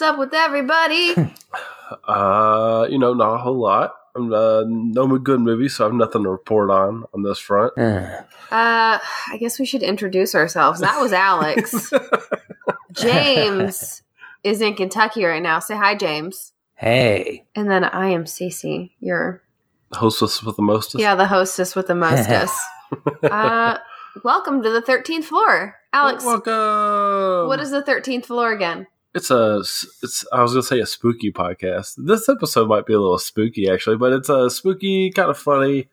What's up? Howdy. What's up with everybody? Uh, you know, not a whole lot. Uh, no good movies, so I have nothing to report on on this front. Uh, Uh, I guess we should introduce ourselves. That was Alex. James is in Kentucky right now. Say hi, James. hey. And then I am Cece. You're Hostess with the mostest. yeah, the hostess with the mostest. uh, welcome to the thirteenth floor, Alex. welcome. What is the thirteenth floor again? It's a. It's. I was gonna say a spooky podcast. This episode might be a little spooky, actually, but it's a spooky, kind of funny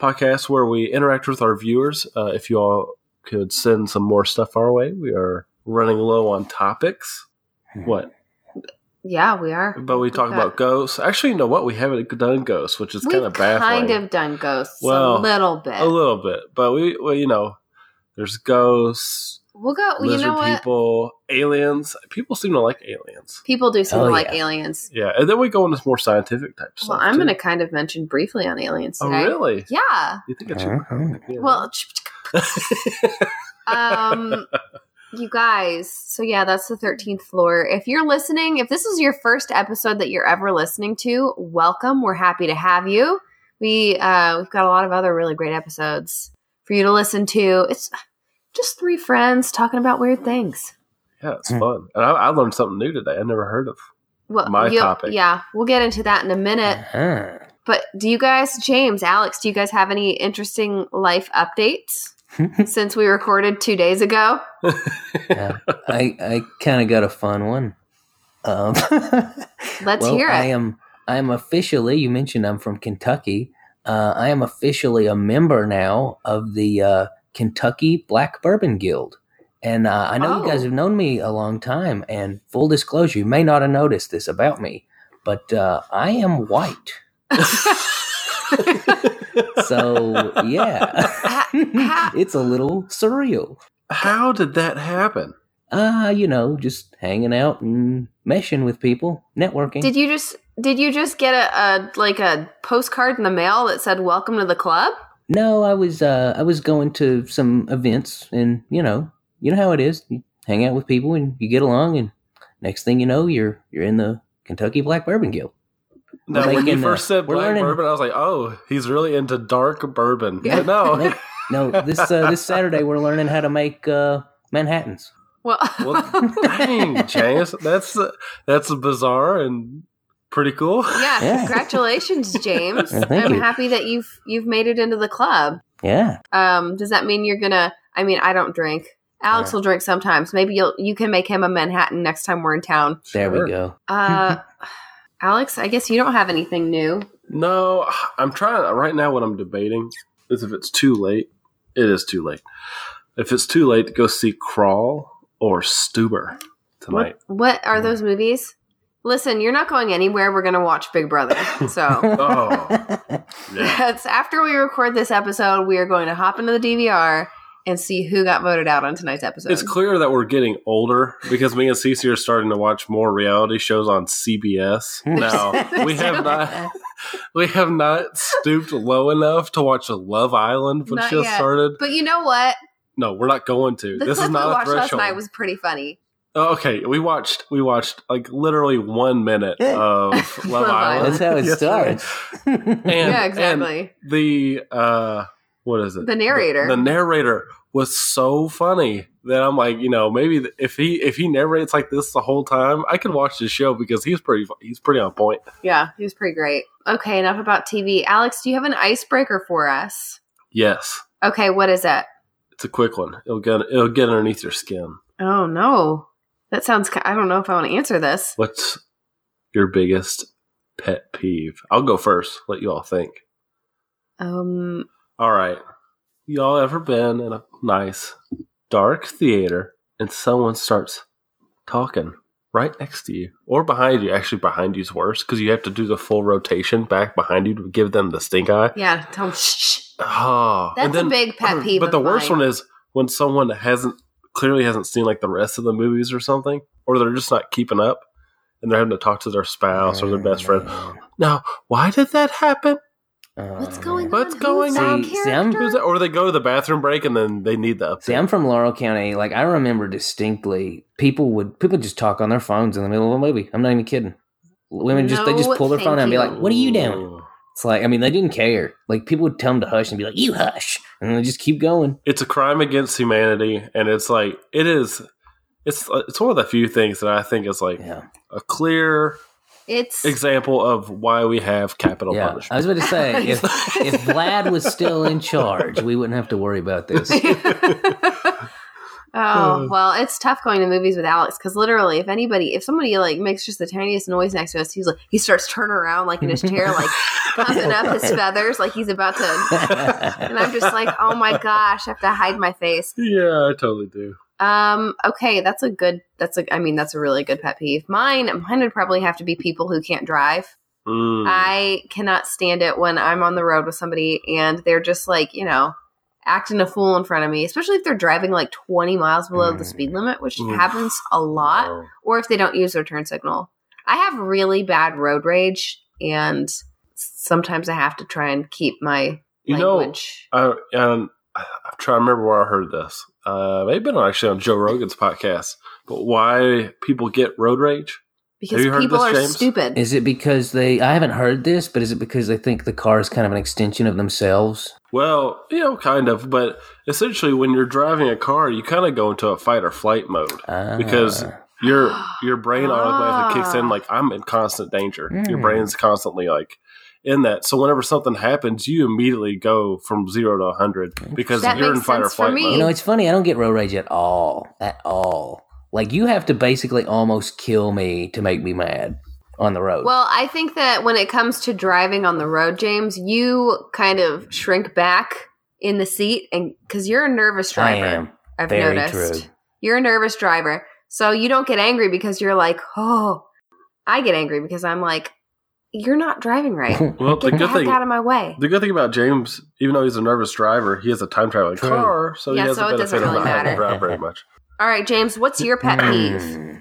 podcast where we interact with our viewers. Uh, if you all could send some more stuff our way, we are running low on topics. What? Yeah, we are. But we talk Okay. about ghosts. Actually, you know what? We haven't done ghosts, which is We've kind of baffling. kind of done ghosts Well, a little bit. a little bit, but we, well, you know, there's ghosts, we'll go. lizard You know what? people, aliens. People seem to like aliens. People do seem Oh, to like yeah. aliens. Yeah, and then we go into more scientific type stuff. Well, I'm going to kind of mention briefly on aliens Today. Oh, really? Yeah. You think I should? Uh-huh. Well, um, you guys. So yeah, that's the 13th floor. If you're listening, if this is your first episode that you're ever listening to, welcome. We're happy to have you. We uh, we've got a lot of other really great episodes for you to listen to. It's just three friends talking about weird things. yeah, it's Hmm. fun, and I, I learned something new today. I never heard of. Well, My topic. Yeah, we'll get into that in a minute. Uh-huh. But do you guys, James, Alex, do you guys have any interesting life updates since we recorded two days ago? Yeah, I I kind of got a fun one. Um, Let's well, hear it. I am I am officially. You mentioned I'm from Kentucky. Uh, I am officially a member now of the uh, Kentucky Black Bourbon Guild, and uh, I know you guys Oh. have known me a long time. And full disclosure, you may not have noticed this about me, but uh, I am white. So yeah, it's a little surreal. How did that happen? Uh, you know, just hanging out and meshing with people, networking. did you just did you just get a, a like a postcard in the mail that said "Welcome to the club"? No, I was uh I was going to some events and you know, you know how it is. You hang out with people and you get along and next thing you know, you're you're in the Kentucky Black Bourbon Guild. Now, We're when you making, uh, first said black learning- bourbon, I was like, "Oh, he's really into dark bourbon." Yeah. But no, No, no, this uh, this Saturday we're learning how to make uh Manhattans. Well, well, dang, James, that's uh, that's bizarre and pretty cool. yeah, Yeah. Congratulations, James. Yeah, thank I'm you. happy that you've you've made it into the club. Yeah. Um, does that mean you're gonna? I mean, I don't drink. Alex Yeah. will drink sometimes. Maybe you'll you can make him a Manhattan next time we're in town. There Sure. we go. Uh, Alex, I guess you don't have anything new. No, I'm trying right now. What I'm debating is if it's too late. It is too late. If it's too late go see Crawl or Stuber tonight. What are those movies? Listen, you're not going anywhere. We're going to watch Big Brother. So Oh. Yeah. that's after we record this episode, we are going to hop into the DVR and see who got voted out on tonight's episode. It's clear that we're getting older because me and Cece are starting to watch more reality shows on CBS. Hmm. Now we have not we have not stooped low enough to watch Love Island, which Not just yet. started. But you know what? No, we're not going to. The this clip is we not a watched last threshold. night was pretty funny. Oh, okay, we watched we watched like literally one minute of Love Love Island. That's how it starts. And, yeah, and exactly. the uh, what is it? The narrator. The, the narrator was so funny that I'm like, you know, maybe if he if he narrates like this the whole time, I could watch the show because he's pretty he's pretty on point. yeah, he's pretty great. Okay, enough about TV. Alex, do you have an icebreaker for us? Yes, Okay, what is it? it's a quick one. It'll get it'll get underneath your skin. Oh no, that sounds. I don't know if I want to answer this. What's your biggest pet peeve? I'll go first. Let you all think. Um, All right. Y'all ever been in a nice dark theater and someone starts talking right next to you or behind you? Actually, behind you's worse because you have to do the full rotation back behind you to give them the stink eye. yeah, tell him. Shh. shh. Oh, That's a big pet peeve But the of worst one is when someone hasn't clearly hasn't seen like the rest of the movies or something, or they're just not keeping up and they're having to talk to their spouse or their best friend. Now, why did that happen? What's uh, going man. What's on? going Who's on? See- see, I'm- Who's that? Or they go to the bathroom break and then they need the update. See, I'm from Laurel County. Like I remember distinctly, people would people just talk on their phones in the middle of a movie. I'm not even kidding. Women just they just pull their phone out and be thank like, "What are you doing?" Ooh. It's like I mean they didn't care. Like people would tell them to hush and be like, "You hush," and they just keep going. It's a crime against humanity, and it's like it is. It's it's one of the few things that I think is like Yeah, a clear It's example of why we have capital yeah. I was about to say if if Vlad was still in charge, we wouldn't have to worry about this. oh well, it's tough going to movies with Alex because literally, if anybody, if somebody like makes just the tiniest noise next to us, he's like he starts turning around like in his chair, like puffing up his feathers, like he's about to. And I'm just like, oh my gosh, I have to hide my face. yeah, I totally do. Um, okay, that's a good. That's a. I mean, that's a really good pet peeve. Mine, mine would probably have to be people who can't drive. Mm. I cannot stand it when I'm on the road with somebody and they're just like, you know, acting a fool in front of me, especially if they're driving like 20 miles below the Mm. speed limit, which Oof. happens a lot, Wow. or if they don't use their turn signal. I have really bad road rage and sometimes I have to try and keep my You know, language. I, um, I'm trying to remember where I heard this. Uh, maybe been actually on Joe Rogan's podcast. But why people get road rage? Because have you heard people this, are James? stupid. Is it because they? I haven't heard this, but is it because they think the car is kind of an extension of themselves? Well, you know, kind of. But essentially, when you're driving a car, you kind of go into a fight or flight mode Ah. because your your brain automatically kicks in Ah. like I'm in constant danger. Your Mm. brain's constantly like in that. So whenever something happens, you immediately go from zero to hundred because That you're in fight or flight me. mode. You know, it's funny. I don't get road rage at all. At all. Like you have to basically almost kill me to make me mad on the road. Well, I think that when it comes to driving on the road, James, you kind of shrink back in the seat and because you're a nervous I driver. am. I've Very noticed. true. You're a nervous driver. So you don't get angry because you're like, oh, I get angry because I'm like, you're not driving right. well, the Get the good thing out of my way. The good thing about James, even though he's a nervous driver, he has a time traveling True. car, so Yeah, he has so the it doesn't benefit of really not having to matter. drive very much. All right, James, what's your pet peeve? Hmm.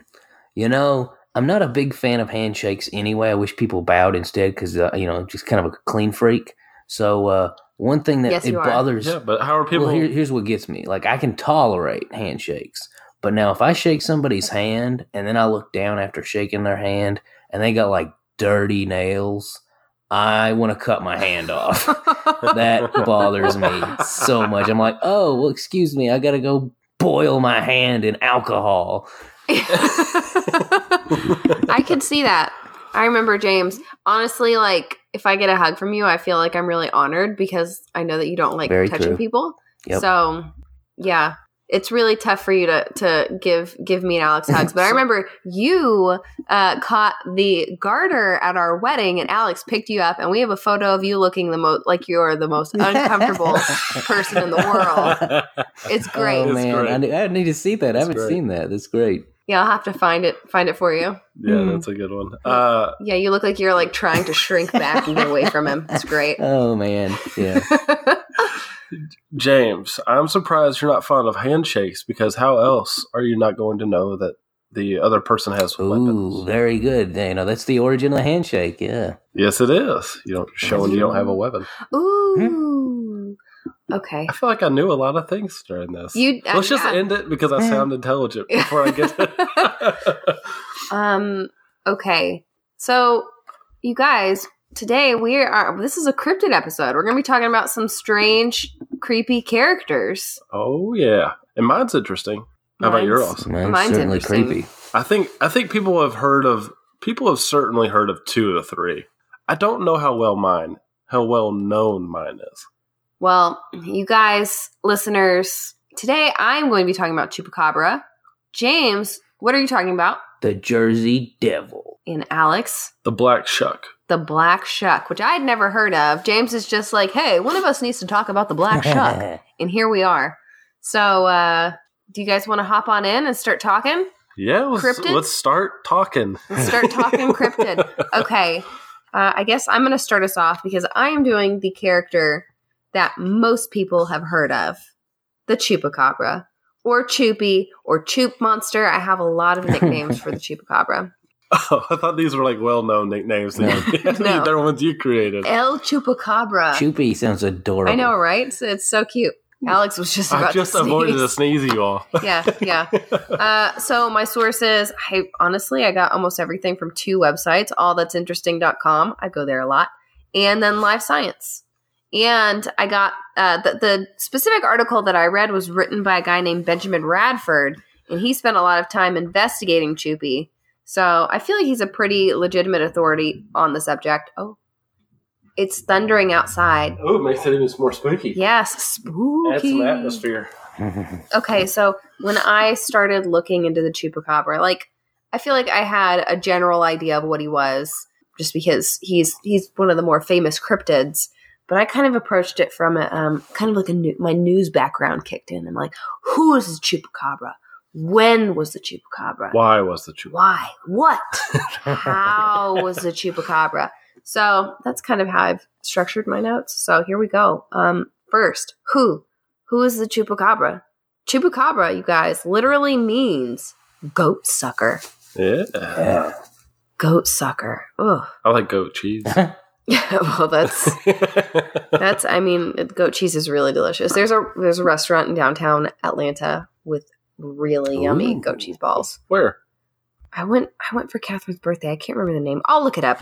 You know, I'm not a big fan of handshakes anyway. I wish people bowed instead because, uh, you know, just kind of a clean freak. So, uh, one thing that Yes, it bothers Yeah, but how are people? Well, here, here's what gets me. Like, I can tolerate handshakes, but now if I shake somebody's hand and then I look down after shaking their hand and they got like dirty nails, I want to cut my hand off. that bothers me so much. I'm like, oh, well, excuse me, I got to go boil my hand in alcohol. I could see that. I remember James. Honestly, like if I get a hug from you, I feel like I'm really honored because I know that you don't like Very touching true. people. Yep. So, yeah, it's really tough for you to to give give me and Alex hugs. But I remember you uh, caught the garter at our wedding, and Alex picked you up, and we have a photo of you looking the most like you're the most uncomfortable person in the world. It's great. Oh man, great. I, need- I need to see that. I haven't great. seen that. That's great. Yeah, I'll have to find it find it for you. yeah, Hmm. that's a good one. Uh, Yeah, you look like you're like trying to shrink back and get away from him. It's great. Oh man, yeah. James, I'm surprised you're not fond of handshakes because how else are you not going to know that the other person has Ooh, weapons? very good. You know, that's the origin of the handshake. Yeah. Yes, it is. You don't showing you don't have a weapon. Ooh. Okay. I feel like I knew a lot of things during this. You uh, Let's just yeah. end it because I sound intelligent before I get to Um okay. So you guys, today we are this is a cryptid episode. We're going to be talking about some strange creepy characters. Oh yeah, and mine's interesting. How about yours? Mine's, Mine's certainly interesting. creepy. I think I think people have heard of people have certainly heard of two or three. I don't know how well mine, how well known mine is. Well, you guys, listeners, today I'm going to be talking about chupacabra. James, what are you talking about? The Jersey Devil. In Alex, The black shuck. the black shuck, which I had never heard of. James is just like, hey, one of us needs to talk about the black shuck. And here we are. So, uh, do you guys want to hop on in and start talking? Yeah, let's, Cryptid? let's start talking. Let's start talking cryptid. Okay. Uh, I guess I'm going to start us off because I am doing the character that most people have heard of the Chupacabra or Choopy or Choop Monster. I have a lot of nicknames for the Chupacabra. Oh, I thought these were like well-known nicknames. No. No. They're ones you created. El Chupacabra. Choopy sounds adorable. I know, right? It's, it's so cute. Alex was just about I just to sneeze. avoided a sneeze, you all. yeah, yeah. Uh, so my sources, I honestly, I got almost everything from two websites, allthat'sinteresting.com. I go there a lot. And then Live Science. And I got uh, the, the specific article that I read was written by a guy named Benjamin Radford, and he spent a lot of time investigating Choopy. So I feel like he's a pretty legitimate authority on the subject. Oh, it's thundering outside. Oh, it makes it even more spooky. Yes, spooky. Add some atmosphere. Okay, so when I started looking into the chupacabra, like I feel like I had a general idea of what he was, just because he's he's one of the more famous cryptids. But I kind of approached it from a um, kind of like a new, my news background kicked in. I'm like, who is the chupacabra? When was the chupacabra? Why was the chupacabra? Why? What? How was the chupacabra? So that's kind of how I've structured my notes. So here we go. Um, first, who? Who is the chupacabra? Chupacabra, you guys, literally means goat sucker. Yeah. Yeah. Goat sucker. Ugh. I like goat cheese. Yeah, well, that's that's. I mean, goat cheese is really delicious. There's a there's a restaurant in downtown Atlanta with really yummy Ooh. goat cheese balls. Where? I went I went for Catherine's birthday. I can't remember the name. I'll look it up.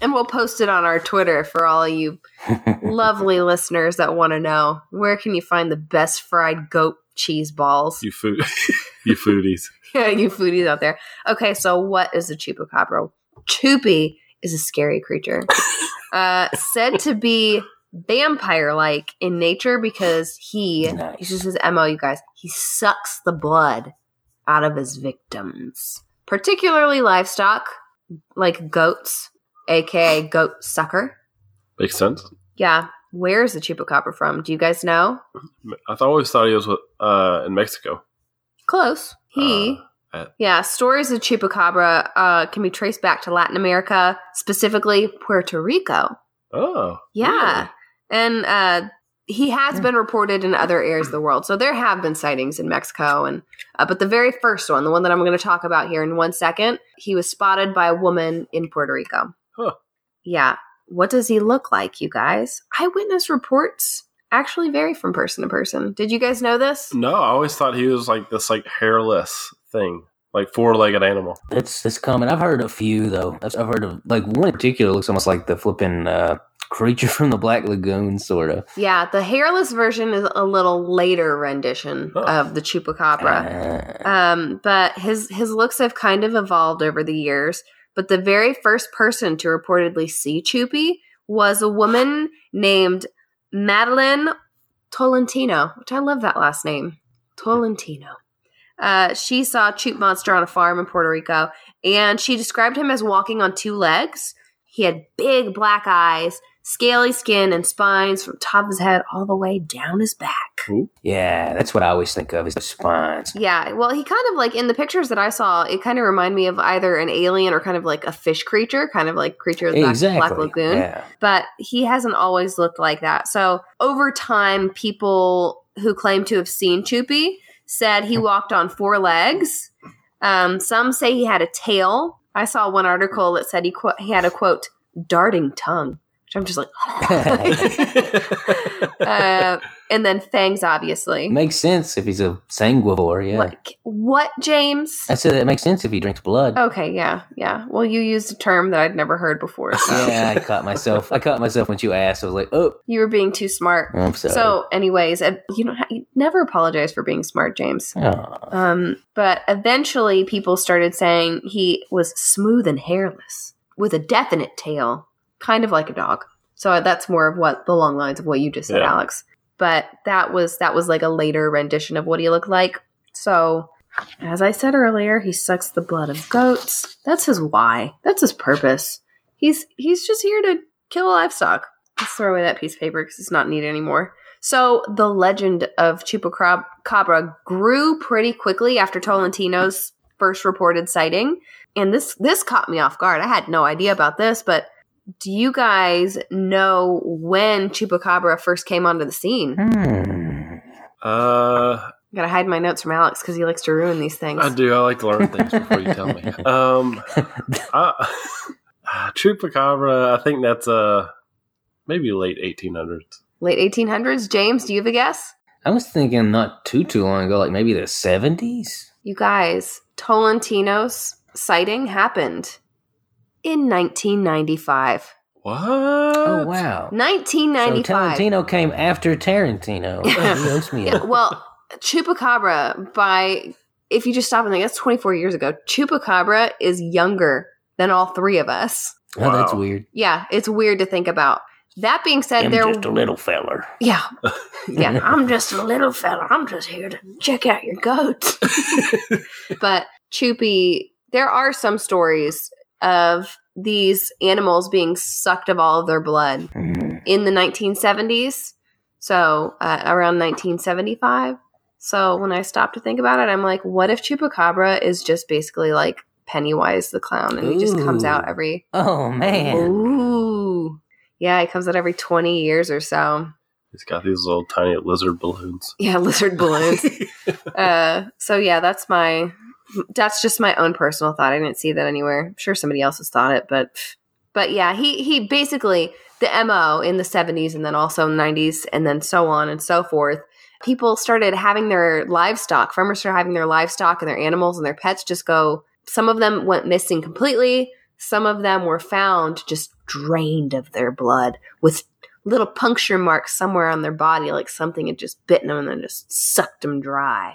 And we'll post it on our Twitter for all you lovely listeners that want to know. Where can you find the best fried goat cheese balls? You food. you foodies. Yeah, you foodies out there. Okay, so what is a chupacabra? Choopy is a scary creature. uh, said to be vampire like in nature because he, Nice. this is his MO, you guys, he sucks the blood out of his victims, particularly livestock like goats, aka goat sucker. Makes sense. Yeah. Where's the chupacabra from? Do you guys know? I th- always thought he was uh, in Mexico. Close. He. Uh, at- yeah, stories of chupacabra uh, can be traced back to Latin America, specifically Puerto Rico. Oh. Yeah. And uh, he has been reported in other areas of the world. So there have been sightings in Mexico. and uh, But the very first one, the one that I'm going to talk about here in one second, he was spotted by a woman in Puerto Rico. Huh. Yeah. What does he look like, you guys? Eyewitness reports actually vary from person to person. Did you guys know this? No, I always thought he was like this like hairless thing, like four-legged animal. It's it's common. I've heard a few though. I've I've heard of like one in particular looks almost like the flipping uh, creature from the Black Lagoon, sort of. Yeah, the hairless version is a little later rendition Oh. of the chupacabra. Uh, Um, but his his looks have kind of evolved over the years. But the very first person to reportedly see Chupi was a woman named Madeline Tolentino, which I love that last name, Tolentino. Uh, she saw a Choop monster on a farm in Puerto Rico, and she described him as walking on two legs. He had big black eyes, scaly skin, and spines from top of his head all the way down his back. yeah, that's what I always think of is the spines. Yeah, well, he kind of like in the pictures that I saw, it kind of reminded me of either an alien or kind of like a fish creature, kind of like creature of the Black- Exactly. Black Lagoon. Yeah. But he hasn't always looked like that. So over time, people who claim to have seen Choopy said he walked on four legs. Um, some say he had a tail. I saw one article that said he qu- he had a quote darting tongue, which I'm just like, uh, and then fangs, obviously. makes sense if he's a sanguivore. Yeah. Like what, James? I said it makes sense if he drinks blood. Okay, yeah, yeah. Well, you used a term that I'd never heard before. So Yeah, I caught myself. I caught myself when you asked. I was like, "Oh, you were being too smart. I'm sorry." So, anyways, you don't ha- you never apologize for being smart, James. Um, but eventually, people started saying he was smooth and hairless with a definite tail, kind of like a dog. So that's more of what the long lines of what you just said, Yeah. Alex. But that was that was like a later rendition of what he looked like. So, as I said earlier, he sucks the blood of goats. That's his why. That's his purpose. He's he's just here to kill livestock. Let's throw away that piece of paper because it's not needed anymore. So the legend of Chupacabra grew pretty quickly after Tolentino's first reported sighting, and this this caught me off guard. I had no idea about this, but do you guys know when Chupacabra first came onto the scene? Hmm. Uh, Gotta hide my notes from Alex because he likes to ruin these things. I do. I like to learn things before you tell me. Um, I, Chupacabra. I think that's uh maybe late 1800s. Late 1800s. James, do you have a guess? I was thinking not too too long ago, like maybe the seventies. You guys, Tolentino's sighting happened in 1995. What? Oh wow! So 1995. Tarantino came after Tarantino. he owes me. Yeah, well, Chupacabra, by if you just stop and think, that's 24 years ago. Chupacabra is younger than all three of us. oh, that's weird. Yeah, it's weird to think about. That being said, I'm there. just a little feller. Yeah, yeah. I'm just a little fella. I'm just here to check out your goats. but Choopy, there are some stories of these animals being sucked of all of their blood Mhm. in the 1970s. So uh, around 1975. So when I stopped to think about it, I'm like, what if Chupacabra is just basically like Pennywise the clown, and he just comes out every Oh man! ooh, yeah, he comes out every 20 years or so. He's got these little tiny lizard balloons. Yeah, lizard balloons. uh, so yeah, that's my that's just my own personal thought. I didn't see that anywhere. I'm sure somebody else has thought it, but but yeah, he he basically the mo in the 70s and then also 90s and then so on and so forth. People started having their livestock. Farmers started having their livestock and their animals and their pets just go. Some of them went missing completely. Some of them were found just drained of their blood with little puncture marks somewhere on their body, like something had just bitten them and then just sucked them dry.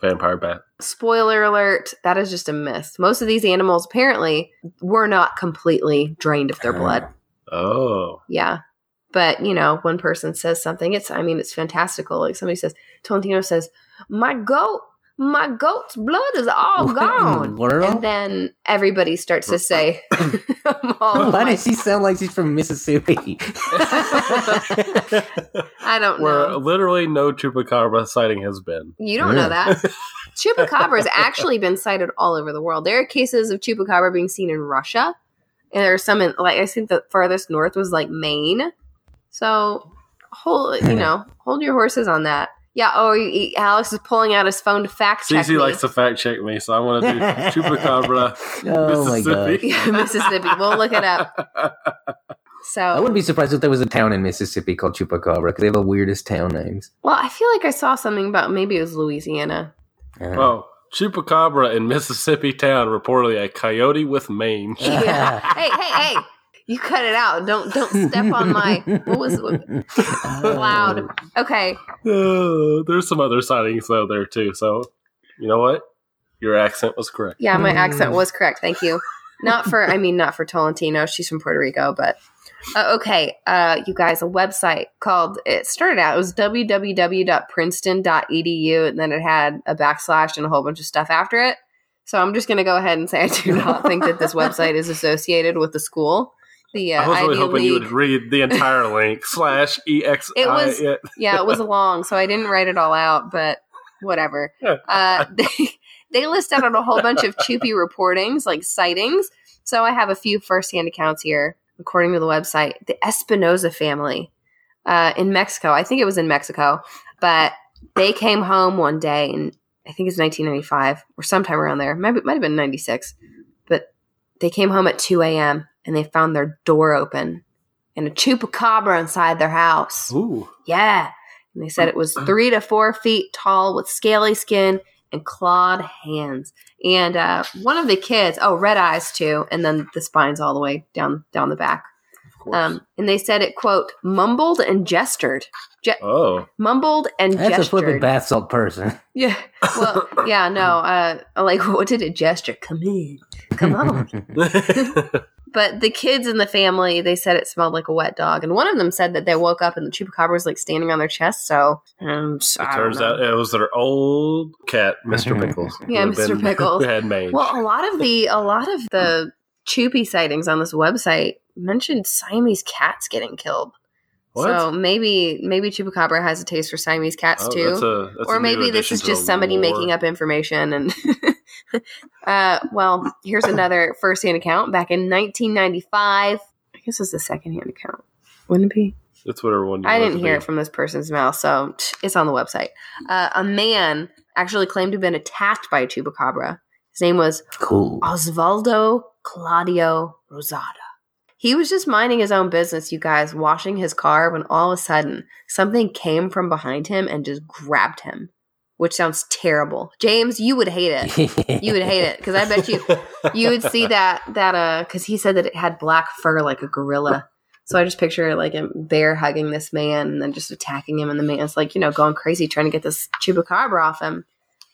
Vampire bat. Spoiler alert, that is just a myth. Most of these animals apparently were not completely drained of their blood. Oh. Yeah. But, you know, one person says something, it's, I mean, it's fantastical. Like somebody says, Tolentino says, my goat, my goat's blood is all What in the gone. world? And then everybody starts to say, oh, Why my- does she sound like she's from Mississippi? I don't know. Where know. literally no chupacabra sighting has been. You don't know that. Chupacabra has actually been sighted all over the world. There are cases of chupacabra being seen in Russia, and there are some in like I think the farthest north was like Maine. So hold you know hold your horses on that. Yeah. Oh, he, Alex is pulling out his phone to fact check Cece me. likes to fact check me, so I want to do chupacabra. oh my god! Mississippi. Mississippi. We'll look it up. So I wouldn't be surprised if there was a town in Mississippi called Chupacabra because they have the weirdest town names. well, I feel like I saw something about maybe it was Louisiana. Uh, Oh, chupacabra in Mississippi town reportedly a coyote with mange. Yeah. hey, hey, hey! You cut it out. Don't don't step on my. What was it? Cloud. Okay. Uh, there's some other sightings though there too. So you know what? Your accent was correct. Yeah, my accent was correct. Thank you. Not for, I mean, not for Tolentino. She's from Puerto Rico, but uh, okay. Uh, you guys, a website called. It started out. It was www.princeton.edu, and then it had a backslash and a whole bunch of stuff after it. So I'm just going to go ahead and say I do not think that this website is associated with the school. The uh, I was really Ivy hoping you would read the entire link slash ex. It was- yeah, it was long, so I didn't write it all out, but whatever. Uh, they, they list out on a whole bunch of Choopy reportings, like sightings. So I have a few firsthand accounts here, according to the website. The Espinoza family uh, in Mexico, I think it was in Mexico, but they came home one day, and I think it's 1995 or sometime around there. Maybe it might have been 96, but they came home at 2 a.m. and they found their door open and a chupacabra inside their house. Ooh. Yeah. And they said it was three to four feet tall with scaly skin and clawed hands. And uh, one of the kids, oh, red eyes too, and then the spines all the way down down the back. Of course. Um, and they said it quote mumbled and gestured, oh. mumbled and That's a flippin' gestured. bath salt person. yeah. Well, yeah. No. Uh, like what did it gesture? Come in. Come on. But the kids in the family, they said it smelled like a wet dog, and one of them said that they woke up and the chupacabra was like standing on their chest. So, um, so I It turns out it was their old cat, Mr. Pickles. Yeah, Mr. Pickles. Who had mange. Well, a lot of the a lot of the Choopy sightings on this website mentioned Siamese cats getting killed. what? So maybe maybe Chupacabra has a taste for Siamese cats Oh, too. that's a, that's or a maybe this is just somebody lore. making up information and uh well here's another first hand account back in 1995 i guess it's a second hand account wouldn't it be It's whatever one. You I didn't hear be. it from this person's mouth, so it's on the website. Uh, a man actually claimed to have been attacked by a chupacabra. His name was Cool. Osvaldo Claudio Rosado. He was just minding his own business, you guys, washing his car when all of a sudden something came from behind him and just grabbed him, which sounds terrible. James, you would hate it. You would hate it because I bet you you would see that that uh because he said that it had black fur like a gorilla. So I just picture like a bear hugging this man and then just attacking him, and the man's like you know going crazy trying to get this chupacabra off him.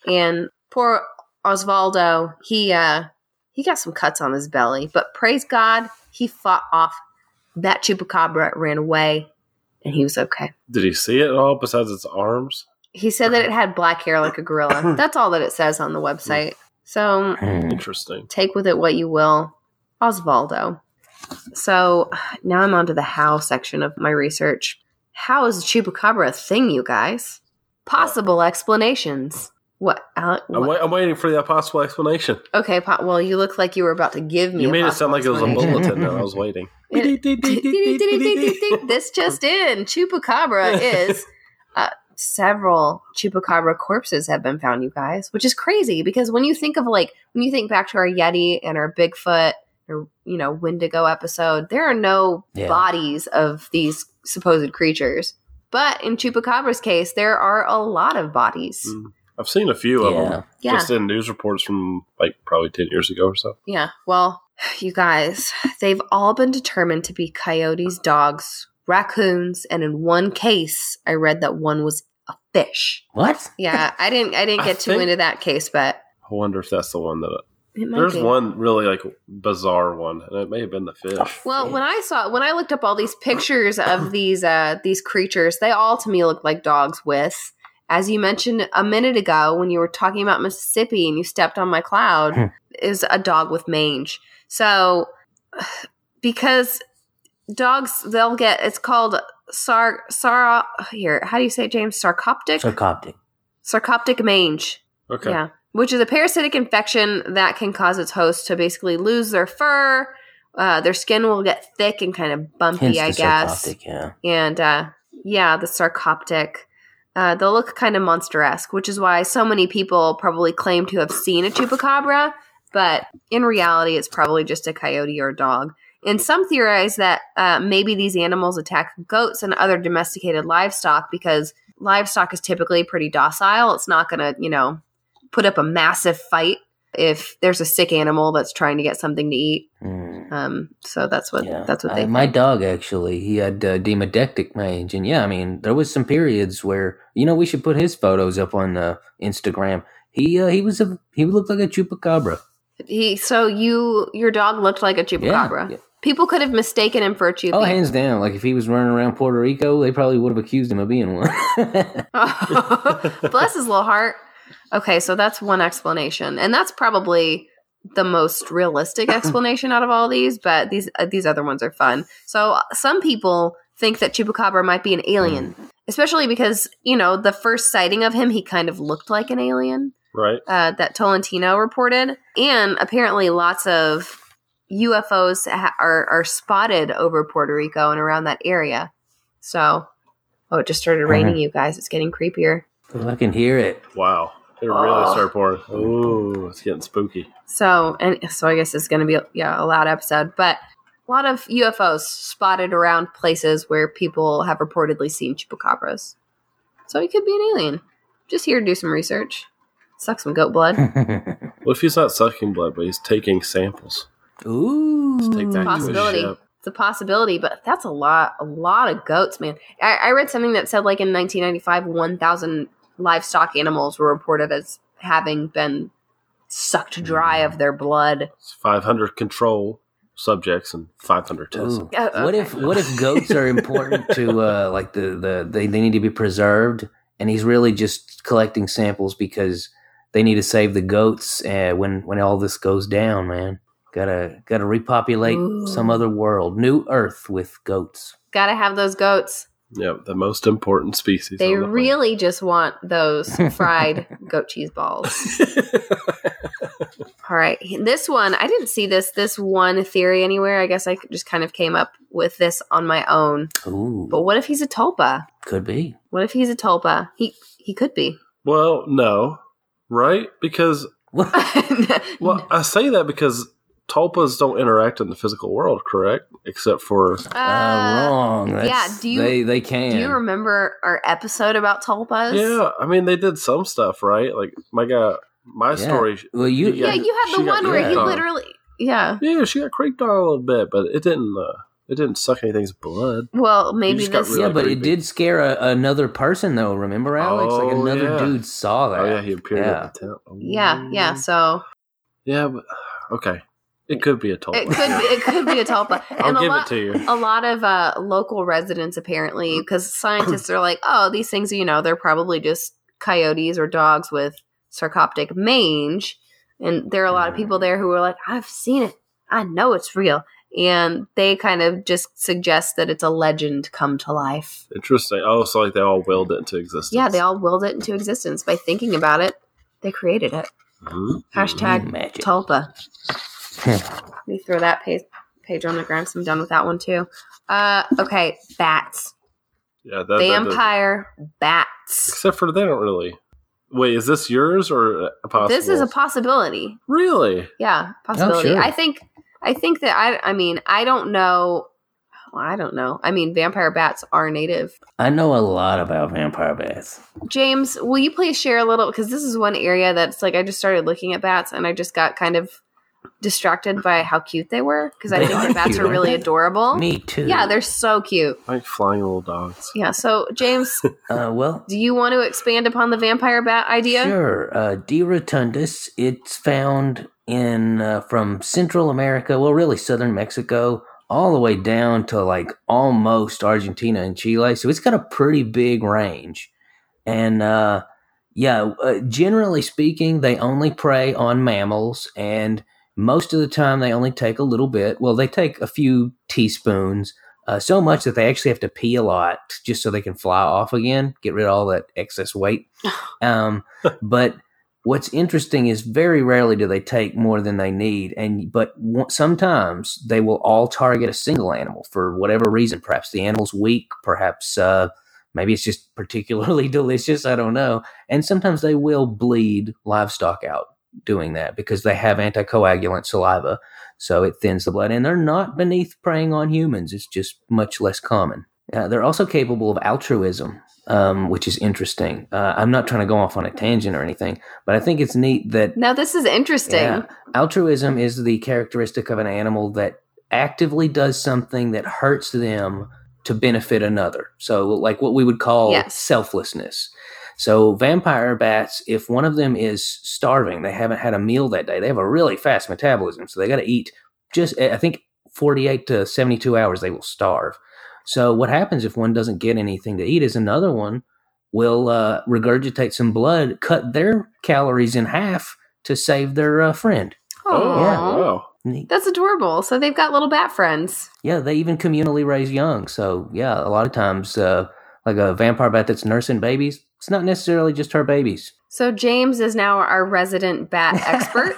And poor Osvaldo, he uh he got some cuts on his belly, but praise God, he fought off that chupacabra, ran away, and he was okay. Did he see it at all besides its arms? He said that it had black hair like a gorilla. That's all that it says on the website. So Hmm. Interesting. take with it what you will. Osvaldo. So now I'm on to the how section of my research. How is a chupacabra a thing, you guys? Possible explanations. What? Alec, I'm, what? wait, I'm waiting for the possible explanation. Okay, po- well, you look like you were about to give me. You a made it sound like it was a bulletin. Though. I was waiting. this just in chupacabra is uh, several chupacabra corpses have been found you guys which is crazy because when you think of like when you think back to our yeti and our bigfoot or you know wendigo episode there are no Yeah. bodies of these supposed creatures but in chupacabra's case there are a lot of bodies Mm. I've seen a few of them Yeah. yeah just in news reports from like probably ten years ago or so. Yeah. Well, you guys, they've all been determined to be coyotes, dogs, raccoons, and in one case, I read that one was a fish. What? Yeah, I didn't I didn't I get too think- into that case, but I wonder if that's the one that. it might There's be. one really like bizarre one, and it may have been the fish. Well, when I saw when I looked up all these pictures of these uh these creatures, they all to me look like dogs with as you mentioned a minute ago when you were talking about Mississippi and you stepped on my cloud Hmm. is a dog with mange. So because dogs they'll get it's called sar sar here how do you say it, James sarcoptic Sarcoptic. sarcoptic mange Okay. yeah which is a parasitic infection that can cause its host to basically lose their fur uh, their skin will get thick and kind of bumpy Hence I guess sarcoptic, yeah. and uh, yeah, the sarcoptic. Uh, they'll look kind of monster-esque, which is why so many people probably claim to have seen a chupacabra, but in reality, it's probably just a coyote or a dog. And some theorize that uh, maybe these animals attack goats and other domesticated livestock because livestock is typically pretty docile. It's not going to, you know, put up a massive fight if there's a sick animal that's trying to get something to eat. Hmm. Um, so that's what Yeah, that's what I- they. my dog actually he had uh, demodectic mange, and yeah, I mean there was some periods where you know we should put his photos up on uh, Instagram. He uh, he was a he looked like a chupacabra. He so you your dog looked like a chupacabra. Yeah. People could have mistaken him for a chupi. Oh, hands down! Like if he was running around Puerto Rico, they probably would have accused him of being one. Bless his little heart. Okay, so that's one explanation, and that's probably the most realistic explanation out of all these. But these uh, these other ones are fun. So uh, some people think that chupacabra might be an alien, especially because you know the first sighting of him, he kind of looked like an alien. Right. uh, that Tolentino reported, and apparently lots of UFOs ha- are are spotted over Puerto Rico and around that area. So, oh, it just started raining, you guys. It's getting creepier. I can hear it. Wow. It really Oh. started pouring. Ooh, it's getting spooky. So, and so I guess it's going to be yeah a loud episode, but a lot of UFOs spotted around places where people have reportedly seen chupacabras. So he could be an alien. Just here to do some research. Suck some goat blood. What if he's not sucking blood, but he's taking samples? Ooh, Take that possibility. It's a possibility, but that's a lot, a lot of goats, man. I, I read something that said like in 1995, 1,000 livestock animals were reported as having been sucked dry of their blood. It's 500 control subjects and 500 tests. Ooh. Oh, What if what if goats are important to uh, like the, the they, they need to be preserved and he's really just collecting samples because they need to save the goats uh, when when all this goes down, man. Gotta gotta repopulate Ooh. some other world, new Earth with goats. Gotta have those goats. Yeah, the most important species. They the really just want those fried goat cheese balls. All right. This one, I didn't see this this one theory anywhere. I guess I just kind of came up with this on my own. Ooh, But what if he's a tulpa? could be. What if he's a tulpa? He he could be. well, no, right? Because well, I say that because tulpas don't interact in the physical world, correct? Except for Uh, wrong. That's, yeah, do you- They they can. Do you remember our episode about tulpas? yeah, I mean they did some stuff, right? Like my guy, my Yeah. story. Well, you. Yeah, you had the one where he on. literally. Yeah. Yeah, she got creeped on a little bit, but it didn't. Uh, it didn't suck anything's blood. Well, maybe this. really yeah, but it did scare a, another person, though. Remember, Alex? like Oh, another yeah. dude saw that. Oh yeah, he appeared Yeah. at the tent. Oh. yeah, yeah. So yeah, but okay, it could be a tulpa. it could be, it could be a tulpa, I'll and a give lot, it to you. a lot of uh, local residents apparently, because scientists are like, oh, these things, you know, they're probably just coyotes or dogs with sarcoptic mange, and there are a lot of people there who are like, I've seen it, I know it's real, and they kind of just suggest that it's a legend come to life. Interesting. Oh, so like they all willed it into existence. Yeah, they all willed it into existence by thinking about it. They created it. Mhm. Hashtag Magic. Tulpa. Let me throw that page page on the ground. So I'm done with that one too. Uh, okay, bats, Yeah, that, that does- vampire bats. Except for they don't really. Wait, is this yours or a possible? This is a possibility. really. Yeah, possibility. sure. I think. I think that I. I mean, I don't know. Well, I don't know. I mean, vampire bats are native. I know a lot about vampire bats. James, will you please share a little? Because this is one area that's like I just started looking at bats and I just got kind of distracted by how cute they were because I think are that bats cute, are really they? adorable. Me too. Yeah, they're so cute. Like flying little dogs. Yeah. So, James, Uh, well, do you want to expand upon the vampire bat idea? Sure. Uh, D. rotundus, it's found in uh, from Central America, well, really southern Mexico, all the way down to like almost Argentina and Chile. So it's got a pretty big range. And uh, yeah, uh, generally speaking, they only prey on mammals, and most of the time they only take a little bit. Well, they take a few teaspoons. Uh, so much that they actually have to pee a lot just so they can fly off again, get rid of all that excess weight. Um, but what's interesting is very rarely do they take more than they need, and but w- sometimes they will all target a single animal for whatever reason. Perhaps the animal's weak, perhaps uh, maybe it's just particularly delicious. I don't know. And sometimes they will bleed livestock out doing that because they have anticoagulant saliva, so it thins the blood, and they're not beneath preying on humans. It's just much less common. Uh, they're also capable of altruism, um, which is interesting. Uh, I'm not trying to go off on a tangent or anything, but I think it's neat that No, this is interesting. yeah, altruism is the characteristic of an animal that actively does something that hurts them to benefit another. So, like what we would call Yes. selflessness. So, vampire bats, if one of them is starving, they haven't had a meal that day, they have a really fast metabolism. So, they got to eat just, I think, 48 to 72 hours, they will starve. So, what happens if one doesn't get anything to eat is another one will uh, regurgitate some blood, cut their calories in half to save their uh, friend. Oh, Yeah. Wow. Neat. That's adorable. So they've got little bat friends. Yeah, they even communally raise young. So, yeah, a lot of times, uh, like a vampire bat that's nursing babies, it's not necessarily just her babies. So James is now our resident bat expert.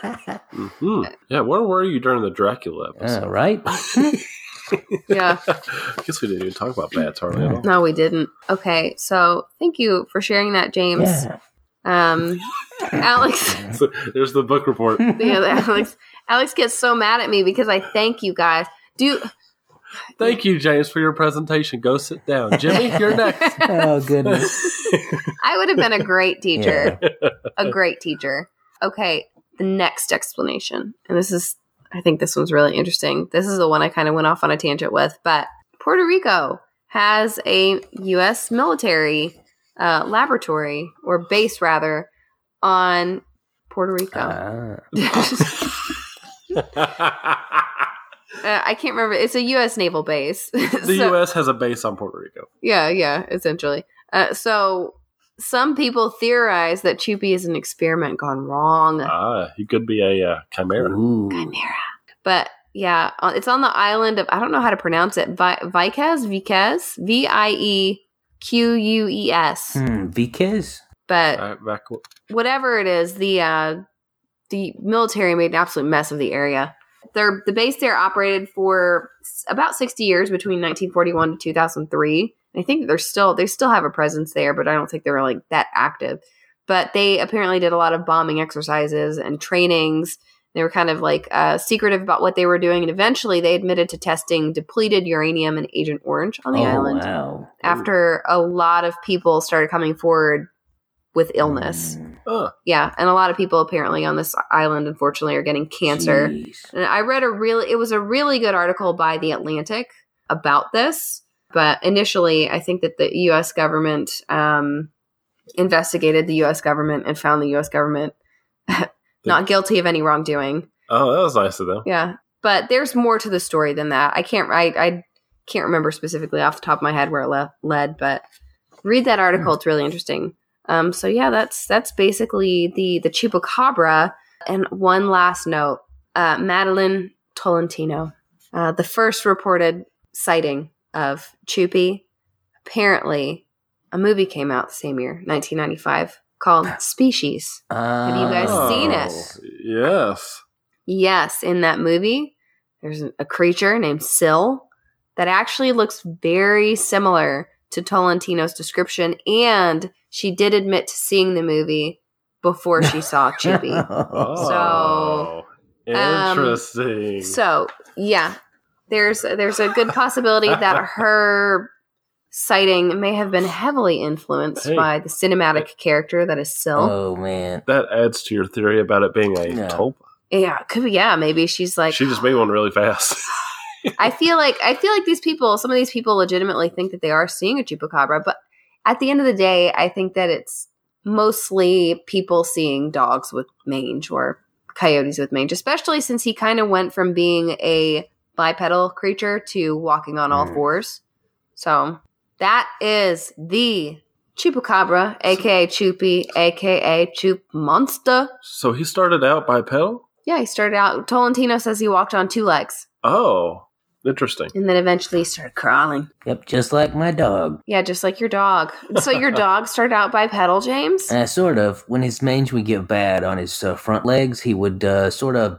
hmm Yeah, where were you during the Dracula episode? Uh, right? yeah. I guess we didn't even talk about bats hardly at all. No, we didn't. Okay. So thank you for sharing that, James. Yeah. Um, Alex. So, there's the book report. yeah, Alex. Alex gets so mad at me because I thank you guys. Do Thank you, James, for your presentation. Go sit down. Jimmy, you're next. oh, goodness. I would have been a great teacher. Yeah. A great teacher. Okay, the next explanation. And this is I think this one's really interesting. This is the one I kind of went off on a tangent with, but Puerto Rico has a US military uh, laboratory or base rather on Puerto Rico. Ah. Uh, I can't remember. It's a U.S. naval base. the So- U.S. has a base on Puerto Rico. Yeah, yeah, essentially. Uh, so some people theorize that Chupi is an experiment gone wrong. Ah, he could be a uh, chimera. Ooh. Chimera. But yeah, uh, it's on the island of I don't know how to pronounce it. Vi- Viquez, Viquez, V I E Q U E S. Hmm, Viquez? But whatever it is, the uh, the military made an absolute mess of the area. Their the base there operated for about 60 years between 1941 to 2003. I think they're still they still have a presence there, but I don't think they were like that active. But they apparently did a lot of bombing exercises and trainings. They were kind of like uh, secretive about what they were doing, and eventually they admitted to testing depleted uranium and Agent Orange on the oh, island wow. after a lot of people started coming forward with illness. Yeah, and a lot of people apparently on this island, unfortunately, are getting cancer. jeez. And I read a really, it was a really good article by The Atlantic about this. But initially, I think that the U.S. government um, investigated the U.S. government and found the U.S. government not guilty of any wrongdoing. oh, that was nice of them. Yeah, but there's more to the story than that. I can't, I, I can't remember specifically off the top of my head where it le- led, but read that article. It's really interesting. Um, so yeah, that's that's basically the the chupacabra. And one last note: uh, Madeline Tolentino, uh, the first reported sighting of Chuppie. Apparently, a movie came out the same year, 1995, called Species. Have you guys seen it? Oh, Yes. Yes, in that movie, there's a creature named Sil that actually looks very similar to Tolentino's description, and she did admit to seeing the movie before she saw Chippy. Oh, um, interesting. so, yeah, there's there's a good possibility that her sighting may have been heavily influenced Hey. by the cinematic character that is Sil. oh man. that adds to your theory about it being a Yeah. tulpa. yeah, could be. Yeah, maybe she's like she just made one really fast. I feel like I feel like these people, some of these people legitimately think that they are seeing a chupacabra, but at the end of the day, I think that it's mostly people seeing dogs with mange or coyotes with mange, especially since he kind of went from being a bipedal creature to walking on all Mm. fours. So that is the chupacabra, aka Chuppie, aka Chup Monster. so he started out bipedal? Yeah, he started out. Tolentino says he walked on two legs, Oh, interesting. and then eventually he started crawling. Yep, just like my dog. Yeah, just like your dog. So your dog started out bipedal, James? Uh, sort of. When his mange would get bad on his uh, front legs, he would uh, sort of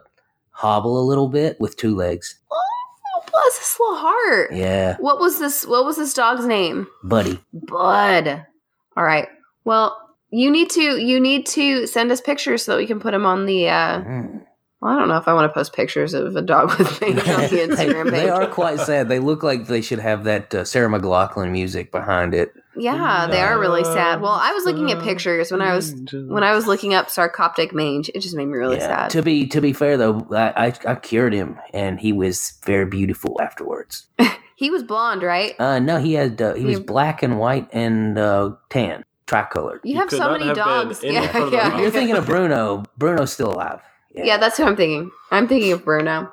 hobble a little bit with two legs. Oh, bless his little heart. Yeah, What was this? What was this dog's name? buddy. Bud. All right. Well, you need to you need to send us pictures so that we can put them on the. uh Mm. Well, I don't know if I want to post pictures of a dog with mange on the Instagram page. they are quite sad. They look like they should have that uh, Sarah McLachlan music behind it. Yeah, they are really sad. Well, I was looking at pictures when I was when I was looking up sarcoptic mange. It just made me really Yeah. sad. To be to be fair though, I, I I cured him and he was very beautiful afterwards. He was blonde, right? Uh, no, he had uh, he was black and white and uh, tan, tricolored. You You have so many have dogs. any Yeah, yeah. You're thinking of Bruno. Bruno's still alive. Yeah. that's who I'm thinking. I'm thinking of Bruno.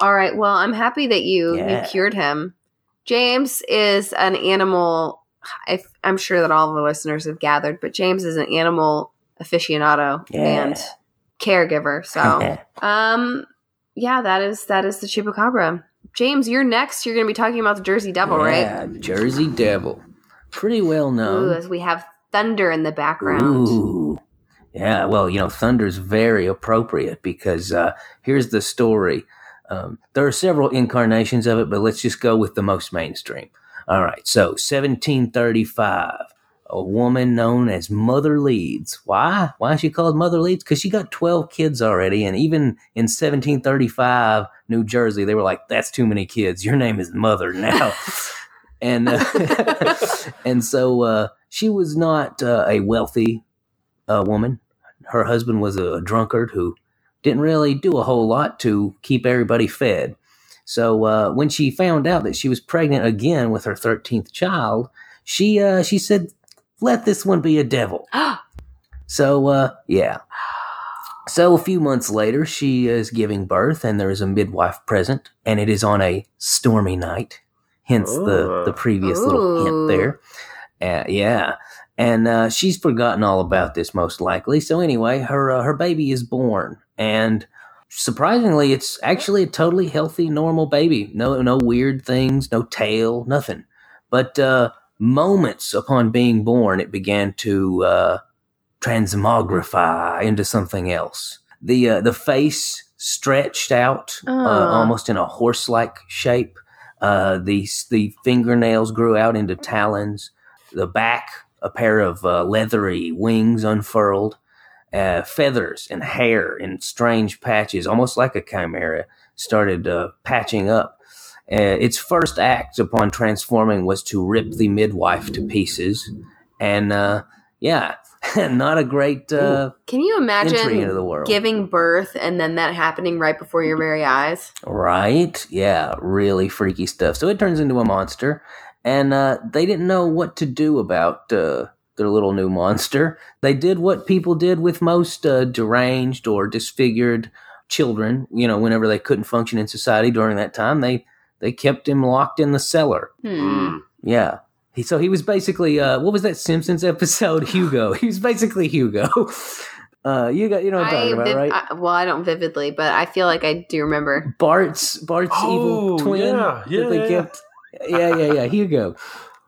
All right. Well, I'm happy that you Yeah. you cured him. James is an animal. I, I'm sure that all the listeners have gathered, but James is an animal aficionado Yeah. and caregiver. So, um, yeah, that is that is the chupacabra. James, you're next. You're going to be talking about the Jersey Devil, right? Yeah, Jersey Devil. Pretty well Ooh, known. as we have thunder in the background. Ooh. Yeah, well, you know, Thunder's very appropriate because uh, here's the story. Um, there are several incarnations of it, but let's just go with the most mainstream. All right, so 1735, a woman known as Mother Leeds. Why? Why is she called Mother Leeds? Because she got 12 kids already, and even in 1735, New Jersey, they were like, that's too many kids. Your name is Mother now. and uh, and so uh, she was not uh, a wealthy uh, woman. Her husband was a drunkard who didn't really do a whole lot to keep everybody fed. So uh, when she found out that she was pregnant again with her thirteenth child, she uh, she said, "Let this one be a devil." So uh, yeah. So a few months later, she is giving birth, and there is a midwife present, and it is on a stormy night. Hence the the previous little hint there. Uh, yeah, and uh, she's forgotten all about this most likely. So anyway, her uh, her baby is born, and surprisingly, it's actually a totally healthy, normal baby. No no weird things, no tail, nothing. But uh, moments upon being born, it began to uh, transmogrify into something else. the uh, the face stretched out uh, Oh. almost in a horse like shape. Uh, the the fingernails grew out into talons. The back, a pair of uh, leathery wings unfurled. Uh, feathers and hair in strange patches, almost like a chimera, started uh, patching up. Uh, its first act upon transforming was to rip the midwife to pieces, and uh, yeah, not a great uh, Can you entry into imagine the world. giving birth and then that happening right before your very eyes? Right? Yeah, really freaky stuff. So it turns into a monster, and uh, they didn't know what to do about uh, their little new monster. They did what people did with most uh, deranged or disfigured children. You know, whenever they couldn't function in society during that time, they they kept him locked in the cellar. Hmm. Mm. Yeah. He, so he was basically uh, what was that Simpsons episode? Hugo. He was basically Hugo. Uh, you got you know what I'm I talking about, right? I- well, I don't vividly, but I feel like I do remember. Bart's Bart's Oh, evil twin yeah, yeah, that they yeah. kept. Yeah, yeah, yeah. Hugo.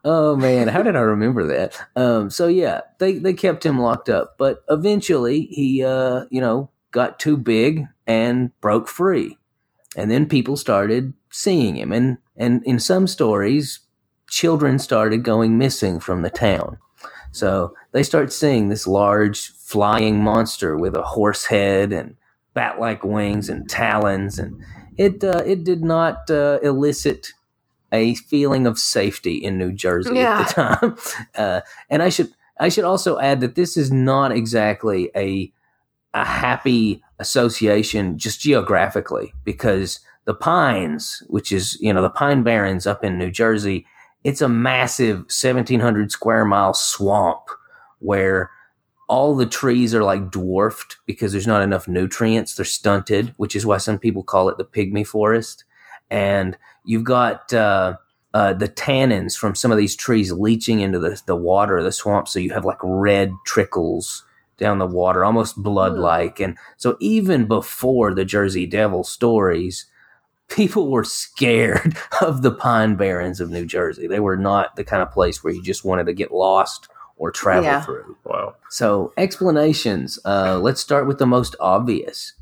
Oh man, how did I remember that? Um, so yeah, they they kept him locked up, but eventually he, uh, you know, got too big and broke free, and then people started seeing him, and and in some stories, children started going missing from the town. So they start seeing this large flying monster with a horse head and bat-like wings and talons, and it uh, it did not uh, elicit a feeling of safety in New Jersey at the time. Uh, and I should I should also add that this is not exactly a a happy association just geographically because the Pines, which is you know the Pine Barrens up in New Jersey, it's a massive 1700 square mile swamp where all the trees are like dwarfed because there's not enough nutrients. They're stunted, which is why some people call it the pygmy forest. And you've got uh, uh, the tannins from some of these trees leaching into the, the water of the swamp. So you have like red trickles down the water, almost blood like. And so even before the Jersey Devil stories, people were scared of the Pine Barrens of New Jersey. They were not the kind of place where you just wanted to get lost or travel Yeah. through. Wow. So explanations. Uh, let's start with the most obvious: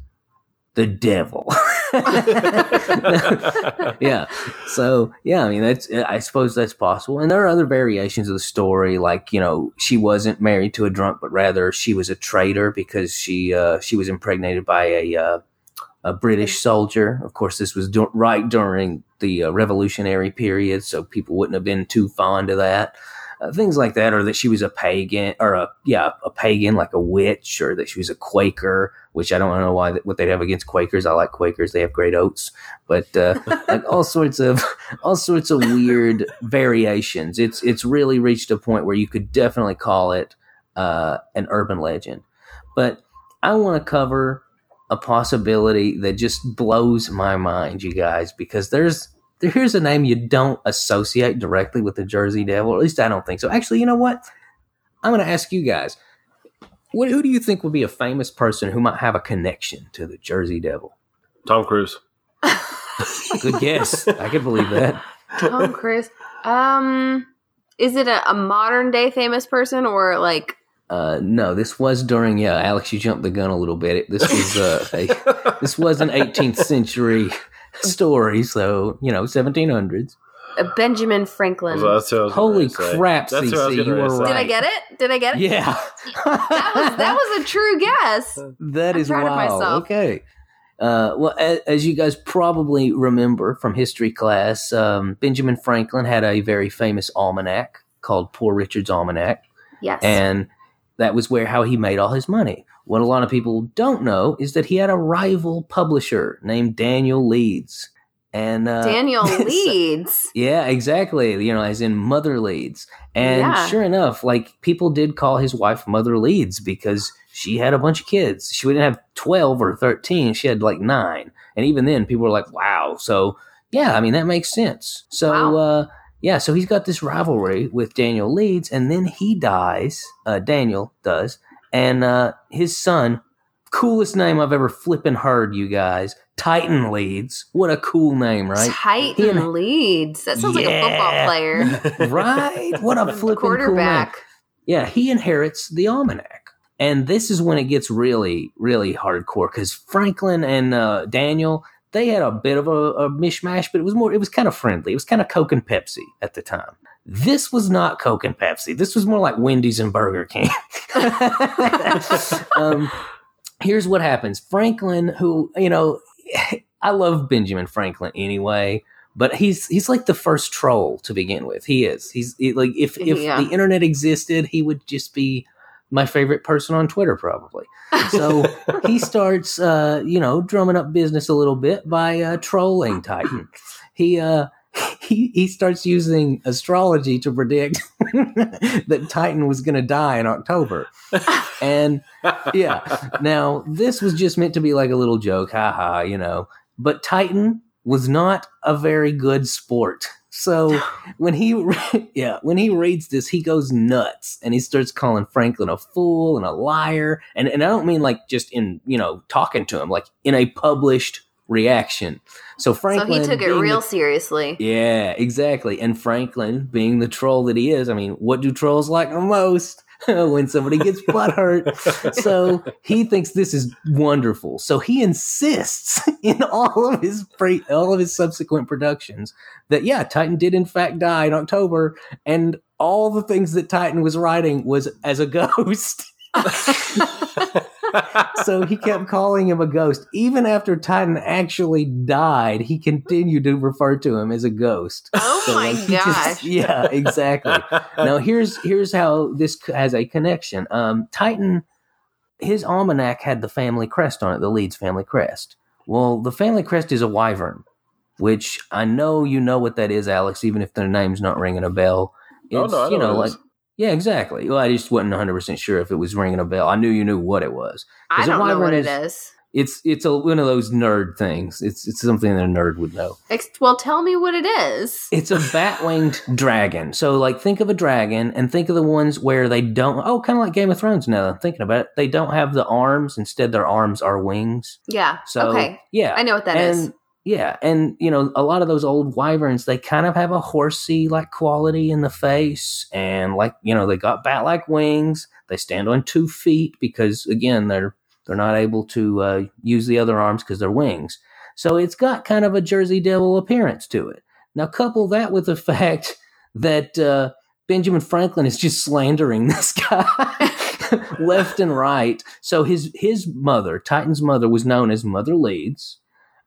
the devil. yeah. So yeah, I mean that's I suppose that's possible, and there are other variations of the story, like you know she wasn't married to a drunk, but rather she was a traitor because she uh, she was impregnated by a uh, a British soldier. Of course, this was du- right during the uh, Revolutionary period, so people wouldn't have been too fond of that. Uh, things like that, or that she was a pagan, or a yeah, a pagan like a witch, or that she was a Quaker. Which I don't know why what they'd have against Quakers. I like Quakers; they have great oats, but uh, like all sorts of all sorts of weird variations. It's it's really reached a point where you could definitely call it uh, an urban legend. But I want to cover a possibility that just blows my mind, you guys, because there's here's a name you don't associate directly with the Jersey Devil. Or at least I don't think so. Actually, you know what? I'm going to ask you guys. What, who do you think would be a famous person who might have a connection to the Jersey Devil? Tom Cruise. Good guess. I could believe that. Tom Cruise. Um, is it a, a modern day famous person or like? Uh, no, this was during. Yeah, Alex, you jumped the gun a little bit. It, this was uh, a, this was an 18th century story, so you know, 1700s. Benjamin Franklin. So that's what I was Holy gonna say. crap, That's what I was CC, you were say. Did I get it? Did I get it? Yeah, That was that was a true guess. That I'm is proud of wild. myself. Okay. Uh, well, as, as you guys probably remember from history class, um, Benjamin Franklin had a very famous almanac called Poor Richard's Almanac, Yes. and that was where how he made all his money. What a lot of people don't know is that he had a rival publisher named Daniel Leeds, and uh, Daniel Leeds. yeah, exactly. You know, as in Mother Leeds. And Yeah. sure enough, like people did call his wife Mother Leeds because she had a bunch of kids. She wouldn't have 12 or 13. She had like nine. And even then, people were like, wow. So, yeah, I mean, that makes sense. So, Wow. uh, yeah, so he's got this rivalry with Daniel Leeds, and then he dies. Uh, Daniel does. And uh, his son, coolest name I've ever flippin' heard, you guys, Titan Leeds. What a cool name, right? Titan He- Leeds. That sounds like a football player. right? What a flipping cool name. Quarterback. Yeah, he inherits the almanac. And this is when it gets really, really hardcore because Franklin and uh, Daniel, they had a bit of a, a mishmash, but it was more, it was kind of friendly. It was kind of Coke and Pepsi at the time. This was not Coke and Pepsi. This was more like Wendy's and Burger King. um, here's what happens Franklin, who, you know, I love Benjamin Franklin anyway, but he's he's like the first troll to begin with. He is. He's he, like if if Yeah. the internet existed, he would just be my favorite person on Twitter probably. So he starts uh, you know, drumming up business a little bit by uh, trolling Titan. He uh he, he starts using astrology to predict that Titan was going to die in October. And yeah. Now, this was just meant to be like a little joke, haha, you know. But Titan was not a very good sport. So when he, yeah, when he reads this, he goes nuts and he starts calling Franklin a fool and a liar. And and I don't mean like just in you know talking to him, like in a published reaction. So Franklin, So he took it real the- seriously. yeah, exactly. And Franklin, being the troll that he is, I mean, what do trolls like the most? when somebody gets butthurt. so he thinks this is wonderful. So he insists in all of his pre- all of his subsequent productions that yeah, Titan did in fact die in October, and all the things that Titan was writing was as a ghost. so he kept calling him a ghost. Even after Titan actually died, he continued to refer to him as a ghost. Oh So, my like, he just- gosh. yeah, exactly. now here's here's how this has a connection. Um, Titan, his almanac had the family crest on it, the Leeds family crest. Well, the family crest is a wyvern, which I know you know what that is, Alex. Even if their name's not ringing a bell, Oh, it's no, I you know know like is. Yeah, exactly. Well, I just wasn't 100 percent sure if it was ringing a bell. I knew you knew what it was. I don't know what it is- is. It's it's a, one of those nerd things. It's it's something that a nerd would know. Ex- well, tell me what it is. It's a bat winged dragon. So, like, think of a dragon and think of the ones where they don't. Oh, kind of like Game of Thrones. Now I'm thinking about it, they don't have the arms. Instead, their arms are wings. Yeah. So, okay. yeah, I know what that and is. Yeah, and you know, a lot of those old wyverns, they kind of have a horsey like quality in the face, and like you know, they got bat like wings. They stand on two feet because again, they're they're not able to uh, use the other arms because they're wings. So it's got kind of a Jersey Devil appearance to it. Now, couple that with the fact that uh, Benjamin Franklin is just slandering this guy left and right. So his his mother, Titan's mother, was known as Mother Leeds.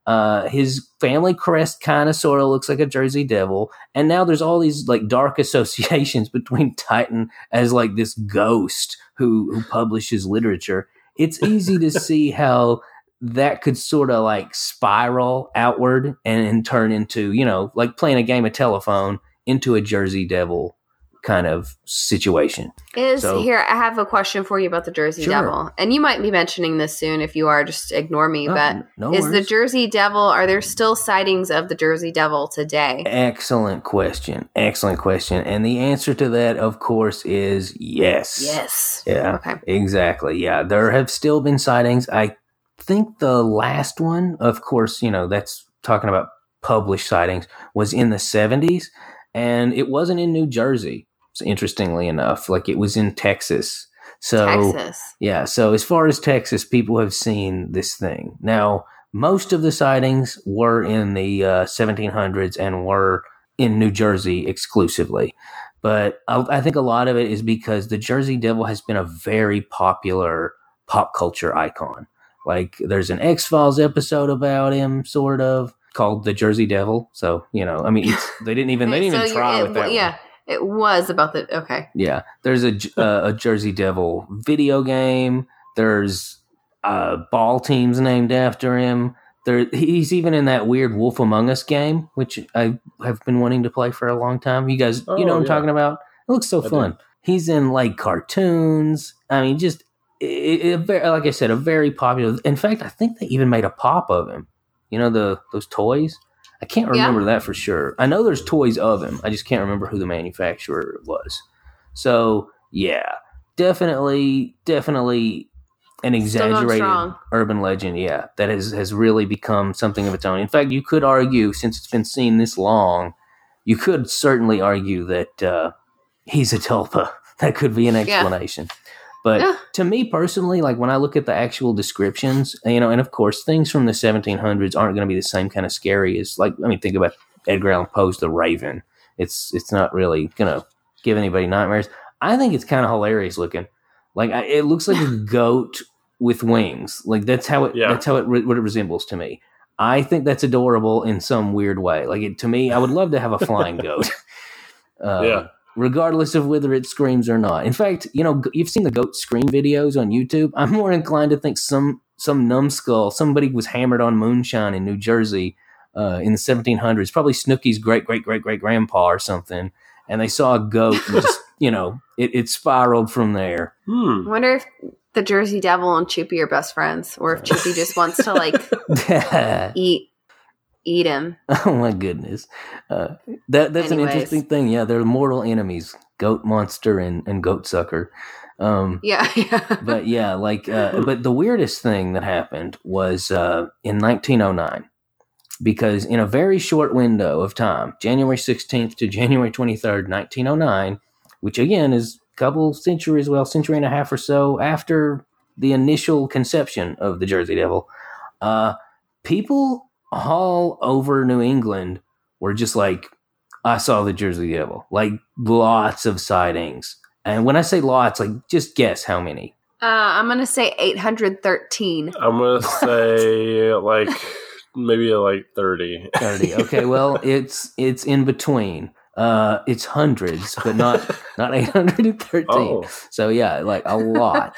Uh, his family crest kind of sort of looks like a Jersey Devil, and now there's all these like dark associations between Titan as like this ghost who who publishes literature. It's easy to see how that could sort of like spiral outward and, and turn into you know like playing a game of telephone into a Jersey Devil kind of situation. Is so- here? I have a question for you about the Jersey Sure. Devil, and you might be mentioning this soon. If you are, just ignore me. Oh, but no is the. Jersey Devil? Are there still sightings of the Jersey Devil today? Excellent question. Excellent question. And the answer to that, of course, is yes. Yes. Yeah, Okay. exactly. Yeah, there have still been sightings. I think the last one, of course, you know, that's talking about published sightings, was in the 70s. And it wasn't in New Jersey, interestingly enough. Like it was in Texas. So, Texas. yeah, so as far as Texas, people have seen this thing. Now, most of the sightings were in the uh, 1700s and were in New Jersey exclusively. But I, I think a lot of it is because the Jersey Devil has been a very popular pop culture icon. Like, there's an X Files episode about him, sort of, called The Jersey Devil. So, you know, I mean, it's, they didn't even, they didn't So even you- try it- with that one. Yeah, it was about the. Okay. Yeah, there's a J- uh, a Jersey Devil video game. There's uh, ball teams named after him. There, he's even in that weird Wolf Among Us game, which I have been wanting to play for a long time. You guys, you know Oh, what I'm yeah. talking about? It looks so I do. fun. He's in like cartoons. I mean, just it, it, very- like I said, a very popular. In fact, I think they even made a pop of him. You know the those toys. I can't Yeah. remember that for sure. I know there's toys of him. I just can't remember who the manufacturer was. So yeah, definitely, definitely an exaggerated urban legend. Yeah, that has has really become something of its own. In fact, you could argue, since it's been seen this long, you could certainly argue that uh, he's a tulpa. That could be an Yeah. Explanation. But Yeah. to me personally, like when I look at the actual descriptions, you know, and of course things from the 1700s aren't going to be the same kind of scary as like I mean, think about Edgar Allan Poe's The Raven. It's it's not really going to give anybody nightmares. I think it's kind of hilarious looking. Like I, it looks like a goat with wings. Like that's how it Yeah. that's how it re- what it resembles to me. I think that's adorable in some weird way. Like it, to me, I would love to have a flying goat. Um, Yeah. Regardless of whether it screams or not. In fact, you know, you've seen the goat scream videos on YouTube. I'm more inclined to think some some numbskull, somebody was hammered on moonshine in New Jersey uh, in the 1700s, probably Snooki's great great great great grandpa or something, and they saw a goat and just you know it, it spiraled from there. Hmm. I wonder if the Jersey Devil and Chuppie are best friends, or if Chuppie just wants to like eat eat him. oh my goodness, uh, that that's an interesting thing. Yeah, they're mortal enemies: goat monster and and goat sucker. Um, Yeah, yeah. but yeah, like, uh, but the weirdest thing that happened was uh, in 1909, because in a very short window of time, January 16th to January 23rd, 1909, which again is a couple centuries, well, century and a half or so after the initial conception of the Jersey Devil, uh, people all over New England were just like, I saw the Jersey Devil, like lots of sightings. And when I say lots, like just guess how many. Uh, I'm gonna say 813. I'm gonna say like maybe like thirty. 30. Okay, well, it's it's in between. Uh it's hundreds, but not not 813. Oh, So yeah, like a lot.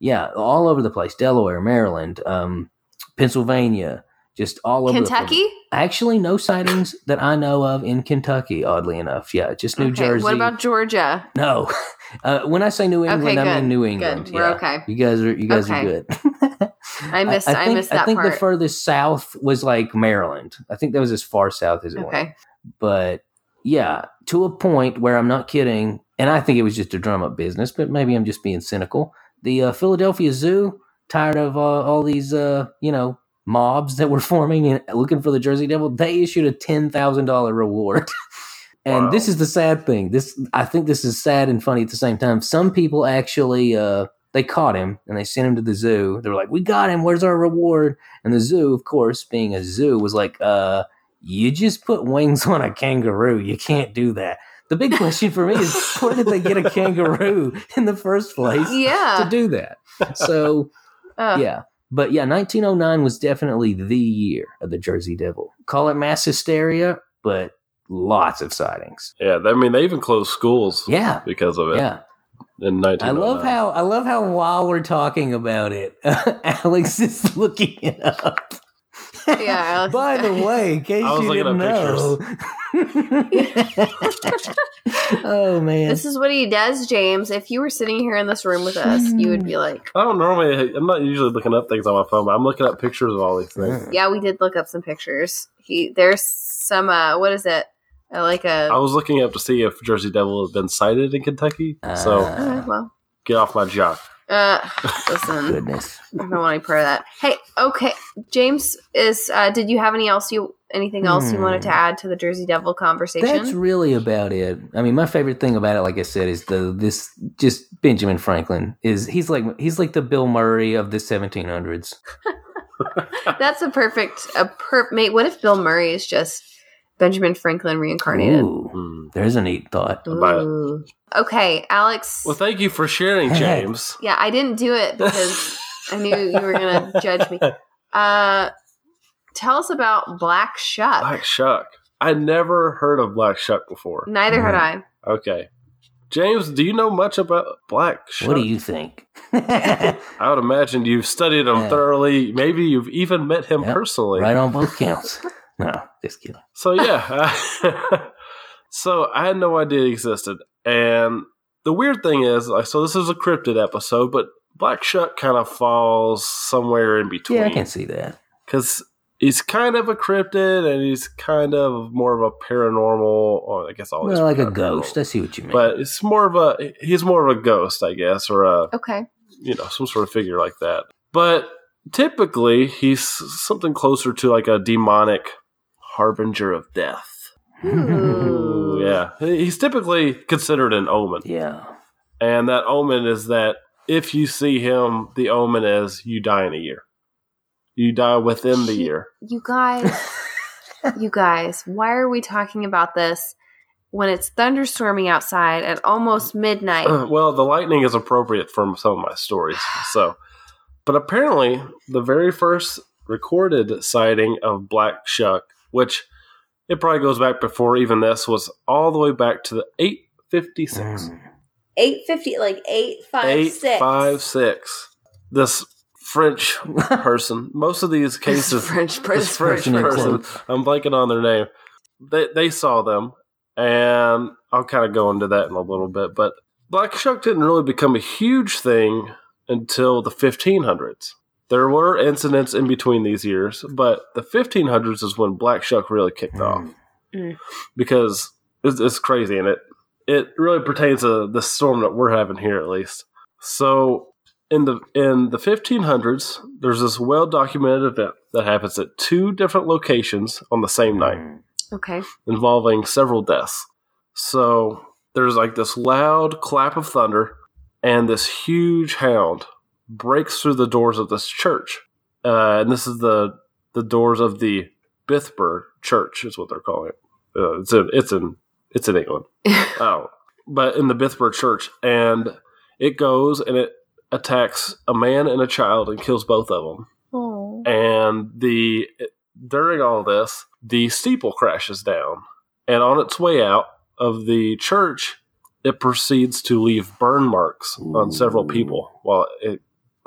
yeah, all over the place. Delaware, Maryland, um Pennsylvania, just all over. Kentucky? Actually no sightings that I know of in Kentucky, oddly enough. Yeah, just New Okay, Jersey. What about Georgia? No. Uh, when I say New England, I good, mean New good. England. We're yeah. okay. You guys are you guys are good. I missed. I, think, missed that part. I think part. the furthest south was like Maryland. I think that was as far south as it went. But yeah, to a point where I'm not kidding, and I think it was just a drum up business, but maybe I'm just being cynical. The uh, Philadelphia Zoo, tired of uh, all these, uh, you know, mobs that were forming and looking for the Jersey Devil, they issued a ten thousand dollar reward. and Wow. this is the sad thing. This I think this is sad and funny at the same time. Some people actually uh, they caught him and they sent him to the zoo. They were like, "We got him. Where's our reward?" And the zoo, of course, being a zoo, was like, "Uh." you just put wings on a kangaroo. You can't do that. The big question for me is where did they get a kangaroo in the first place yeah. to do that? So, Ugh. yeah. But yeah, 1909 was definitely the year of the Jersey Devil. Call it mass hysteria, but lots of sightings. yeah. I mean, they even closed schools Yeah. because of it Yeah. in 1909. I love how I love how while we're talking about it, Alex is looking it up. Yeah, By the way, in case I was you looking didn't know. oh man. This is what he does, James. If you were sitting here in this room with us, you would be like, I don't normally. I'm not usually looking up things on my phone, but I'm looking up pictures of all these things. "Yeah, we did look up some pictures. He there's some uh, what is it? Uh, like a I was looking up to see if Jersey Devil has been sighted in Kentucky. so Uh, Okay, well, get off my jock. Uh, listen, Goodness. I don't want to pray that. Hey, okay, James is. Uh, did you have any else you anything else you wanted to Hmm. add to the Jersey Devil conversation? That's really about it. I mean, my favorite thing about it, like I said, is the this just Benjamin Franklin is he's like he's like the Bill Murray of the 1700s. That's a perfect a per mate. What if Bill Murray is just Benjamin Franklin reincarnated? Ooh, Hmm. there's a neat thought. buy it. Okay, Alex. Well, thank you for sharing, James. yeah, I didn't do it because I knew you were going to judge me. Uh, tell us about Black Shuck. Black Shuck. I never heard of Black Shuck before. Neither had I. Okay. James, do you know much about Black Shuck? What do you think? I would imagine you've studied him Yeah. thoroughly. Maybe you've even met him Yep. personally. right on both counts. No, just kidding. So yeah, uh, so I had no idea it existed, and the weird thing is, like, so this is a cryptid episode, but Black Shuck kind of falls somewhere in between. Yeah, I can see that. because he's kind of a cryptid and he's kind of more of a paranormal. Or I guess all Well, like a ghost. I see what you mean. But it's more of a he's more of a ghost, I guess, or a Okay. you know some sort of figure like that. But typically, he's something closer to like a demonic harbinger of death. Ooh. Yeah, he's typically considered an omen, yeah. and that omen is that if you see him, the omen is you die in a year. You die within the year. You guys, you guys, why are we talking about this when it's thunderstorming outside at almost midnight? well, the lightning is appropriate for some of my stories. So, but apparently, the very first recorded sighting of Black Shuck, which it probably goes back before even this, was all the way back to the 856. Mm. Eight fifty, like eight five Eight six. five six. This French person. Most of these cases, French this person. French person in person. cloak. I'm blanking on their name. They they saw them, and I'll kind of go into that in a little bit. But Black Shuck didn't really become a huge thing until the 1500s. There were incidents in between these years, but the 1500s is when Black Shuck really kicked off Mm. because it's, it's crazy and it it really pertains to the storm that we're having here at least. So in the in the 1500s, there's this well documented event that happens at two different locations on the same night, Mm. Okay. involving several deaths. So there's like this loud clap of thunder, and this huge hound breaks through the doors of this church, uh, and this is the the doors of the Blythburgh Church, is what they're calling it. Uh, it's in it's in it's in England. Oh, but in the Blythburgh Church, and it goes and it attacks a man and a child and kills both of them. Oh. And the during all this, the steeple crashes down, and on its way out of the church, it proceeds to leave burn marks on several people while it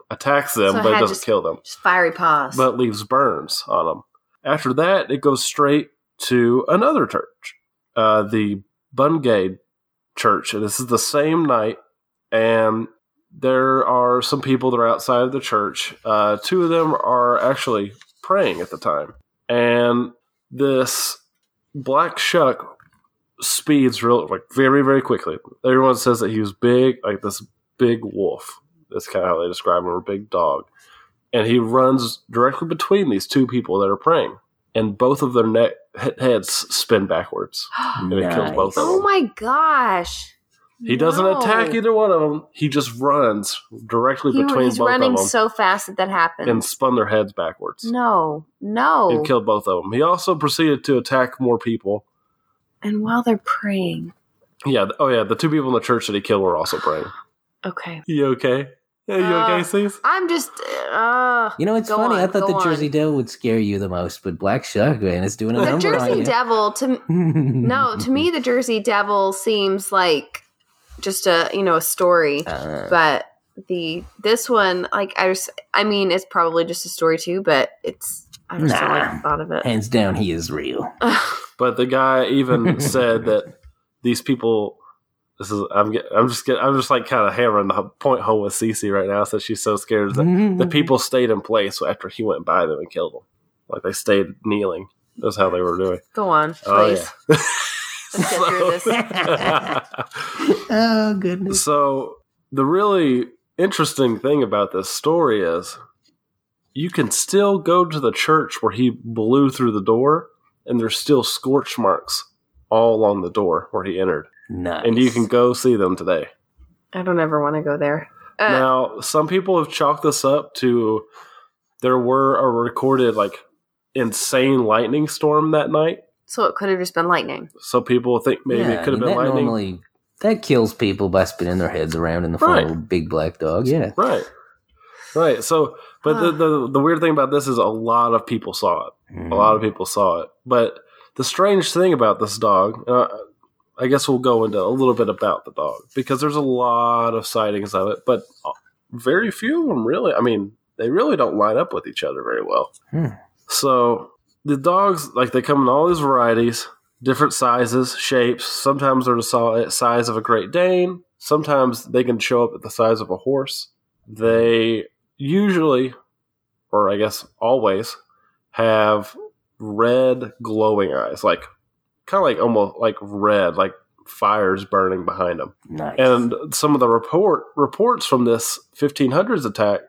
attacks them, So but it doesn't just- kill them Just fiery paws. but leaves burns on them. After that, it goes straight to another church, uh, the Bungay Church. And this is the same night, and there are some people that are outside of the church. Uh, two of them are actually praying at the time, and this black shuck speeds real like very very quickly. Everyone says that he was big, like this big wolf. That's kind of how they describe him, or big dog and he runs directly between these two people that are praying, and both of their neck heads spin backwards. And it kills both of oh them. oh my gosh. He doesn't attack either one of them. He just runs directly He, between he's both of them. running so fast that that happens. and spun their heads backwards no, no. and killed both of them. He also proceeded to attack more people. and while they're praying. Yeah. Oh yeah. The two people in the church that he killed were also praying. Okay. You okay? Yeah, you Uh, okay, Cease? I'm just. Uh, You know, it's Go funny. I thought go the Jersey on. Devil would scare you the most, but Black Shuck, man, is doing a the number Jersey on you. Devil to no to me the Jersey Devil seems like just a you know a story, Uh, but the this one like I just I mean it's probably just a story too, but it's I just don't like Nah. thought of it. hands down, he is real. But the guy even said that these people. This is I'm get, I'm just get, I'm just like kind of hammering the point home with Cece right now. So she's so scared that the people stayed in place after he went by them and killed them. Like they stayed kneeling. That's how they were doing. Go on, Oh please. yeah. Let's get through this. oh goodness. so the really interesting thing about this story is you can still go to the church where he blew through the door, and there's still scorch marks all along the door where he entered, Nice. and you can go see them today. I don't ever want to go there. Uh, Now, some people have chalked this up to there were a recorded like insane lightning storm that night. so it could have just been lightning. So people think maybe Yeah, it could I have mean, been that lightning. Normally, that kills people by spinning their heads around in the front of a big black dog. Yeah. Right. Right. So, but the, the the weird thing about this is a lot of people saw it. Mm. A lot of people saw it. But the strange thing about this dog, uh, I guess we'll go into a little bit about the dog because there's a lot of sightings of it, but very few of them really. I mean, they really don't line up with each other very well. Hmm. So the dogs, like they come in all these varieties, different sizes, shapes. Sometimes they're the si- size of a Great Dane. Sometimes they can show up at the size of a horse. They usually, or I guess always, have red glowing eyes, like kind of like almost like red, like fires burning behind them. Nice. And some of the report reports from this 1500s attack,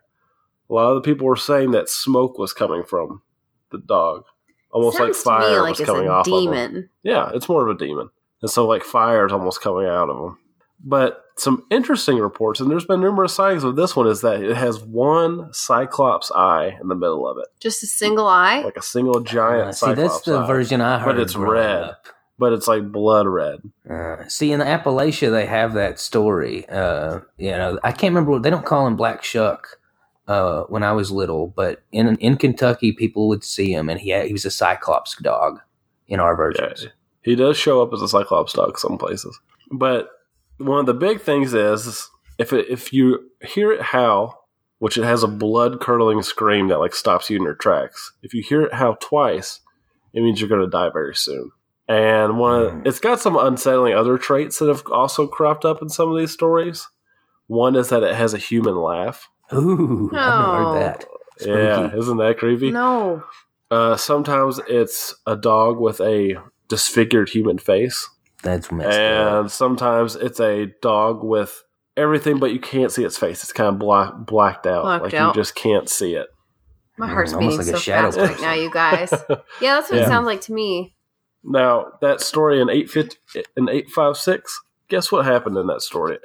a lot of the people were saying that smoke was coming from the dog, almost like Sounds me fire like was it's coming a off of him. demon. Yeah, it's more of a demon, and so like fire is almost coming out of him. But some interesting reports, and there's been numerous sightings of this one, is that it has one cyclops eye in the middle of it, Just a single eye. like a single giant Uh, see, cyclops that's the eye. version I heard. But it's red. up. But it's like blood red. Uh, see, in Appalachia, they have that story. Uh, you know, I can't remember. What they don't call him Black Shuck uh, when I was little, but in in Kentucky, people would see him, and he had, he was a Cyclops dog in our Yeah, versions. he does show up as a cyclops dog some places. But one of the big things is if it, if you hear it howl, which it has a blood curdling scream that like stops you in your tracks. If you hear it howl twice, it means you're going to die very soon. And one, of, Mm. it's got some unsettling other traits that have also cropped up in some of these stories. One is that it has a human laugh. Ooh, I've heard that. Yeah, isn't that creepy? No. Uh, sometimes it's a dog with a disfigured human face. That's messed up. and sometimes it's a dog with everything, but you can't see its face. It's kind of black, blacked out, Blacked like out. you just can't see it. My Mm, heart's almost beating like a so shadow fast right now, you guys. Yeah, that's what Yeah. it sounds like to me. Now that story in eight fifty in eight five six. Guess what happened in that story?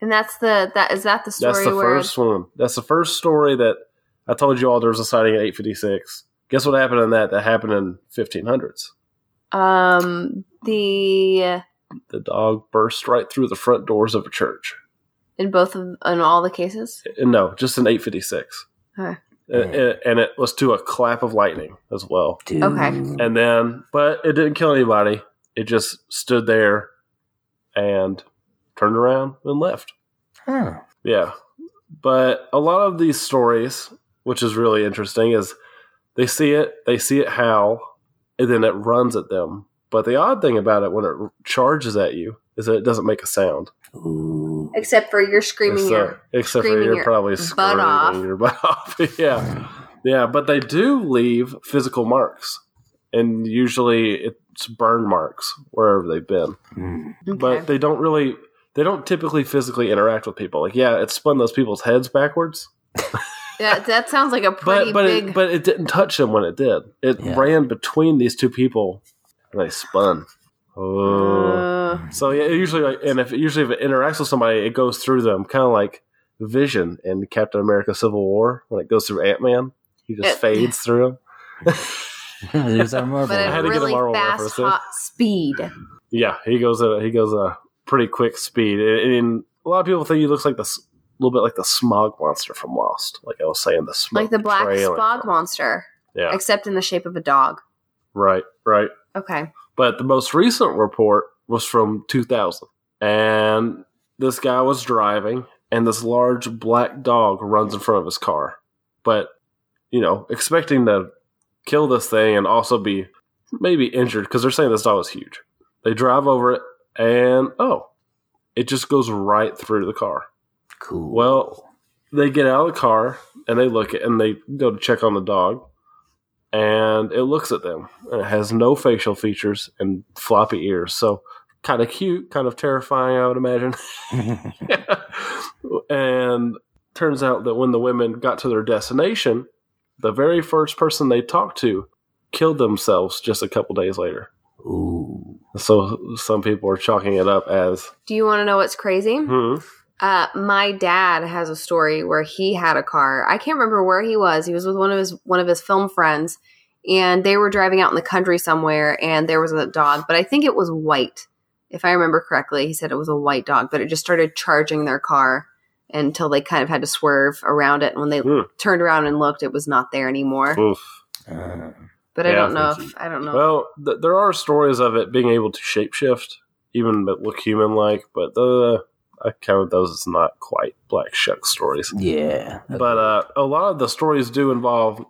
And that's the that is that the story That's the where first one. That's the first story that I told you all. There was a sighting in eight fifty six. Guess what happened in that? That happened in fifteen hundreds. um the The dog burst right through the front doors of a church. in both of in all the cases. Uh, No, just in eight fifty six. Okay. And it was to a clap of lightning as well. Dude. okay. And then, but it didn't kill anybody. It just stood there and turned around and left. Huh. Yeah. But a lot of these stories, which is really interesting, is they see it, they see it howl, and then it runs at them. But the odd thing about it when it charges at you is that it doesn't make a sound. Ooh. Except for you're screaming So- your except for screaming you're your probably butt off. your butt off. yeah. Yeah, but they do leave physical marks. And usually it's burn marks wherever they've been. Mm. but they don't really they don't typically physically interact with people like yeah it spun those people's heads backwards that, that sounds like a pretty but but big it, but it didn't touch them when it did it Yeah. ran between these two people and they spun oh uh, so yeah usually like and if usually if it interacts with somebody it goes through them kind of like vision in captain america civil war when it goes through ant-man he just It- fades through him There's our Marvel. but I at had a to get a really Marvel fast reference hot speed. Yeah, he goes a he goes a pretty quick speed, and, and a lot of people think he looks like this a little bit like the smog monster from Lost. Like I was saying, the smog Like the black trailing spog monster. Yeah, Except in the shape of a dog. right, right. Okay. But the most recent report was from 2000, and this guy was driving, and this large black dog runs in front of his car. But you know, expecting to kill this thing and also be maybe injured because they're saying this dog is huge. They drive over it, and oh, it just goes right through the car. cool. Well, they get out of the car and they look at and they go to check on the dog, and it looks at them and it has no facial features and floppy ears. So kind of cute, kind of terrifying, I would imagine. and turns out that when the women got to their destination, the very first person they talked to killed themselves just a couple days later. Ooh. So some people are chalking it up as Do you want to know what's crazy? hmm, Uh, my dad has a story where he had a car. I can't remember where he was. He was with one of his one of his film friends, and they were driving out in the country somewhere, and there was a dog, but I think it was white, if I remember correctly. He said it was a white dog, but it just started charging their car until they kind of had to swerve around it. And when they Hmm. turned around and looked, it was not there anymore. oof. Uh, But I Yeah, don't know if I don't know. Well, th- there are stories of it being able to shapeshift, even that look human like, but the I count those as not quite black shuck stories. yeah. But uh, a lot of the stories do involve,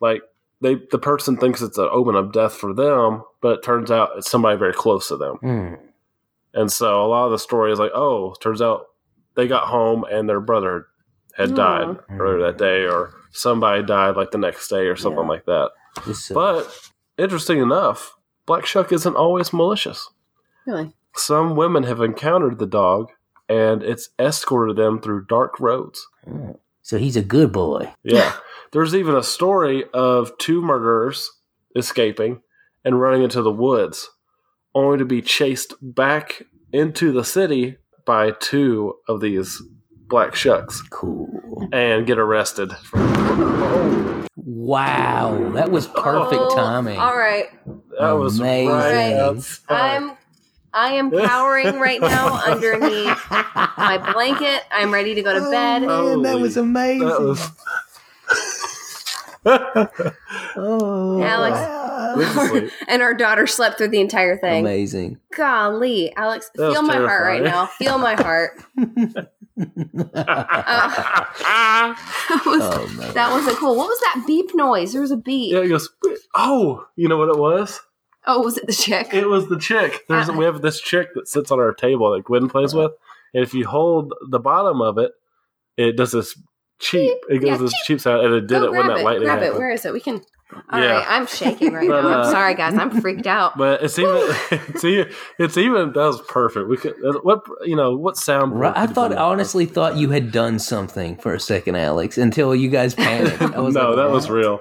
like, they the person thinks it's an omen of death for them, but it turns out it's somebody very close to them. Mm. And so a lot of the stories, like, oh, turns out they got home and their brother had Aw. died earlier that day, or somebody died like the next day, or something Yeah. like that. This, uh, But interesting enough, Black Shuck isn't always malicious. really? Some women have encountered the dog and it's escorted them through dark roads. mm. so he's a good boy. Yeah. There's even a story of two murderers escaping and running into the woods, only to be chased back into the city by two of these black shucks Cool. and get arrested. Wow, that was perfect Oh, timing. All right. That was Amazing. right Right. outside. I'm I am cowering right now underneath my blanket. I'm ready to go to oh, bed. Oh, man, that was amazing. That was. oh, Alex. wow. This is sweet. and our daughter slept through the entire thing. amazing. Golly, Alex, That feel my heart right now. Feel my heart. Oh. Oh, that, was, oh, that wasn't cool. What was that beep noise? There was a beep. yeah, he goes. Oh, you know what it was? Oh, was it the chick? It was the chick. There's Uh-uh. we have this chick that sits on our table that Gwen plays with, and if you hold the bottom of it, it does this cheap. It goes Yeah, this cheap sound, and it did Go it when that it. lightning Grab it. Where is it? We can. All Yeah. right, I'm shaking right But, now. uh, I'm sorry, guys. I'm freaked out. But it's even it's even it's even that was perfect. We could what you know what sound. Right, I thought I honestly thought you had done something for a second, Alex, until you guys panicked. I was no, like, that was real.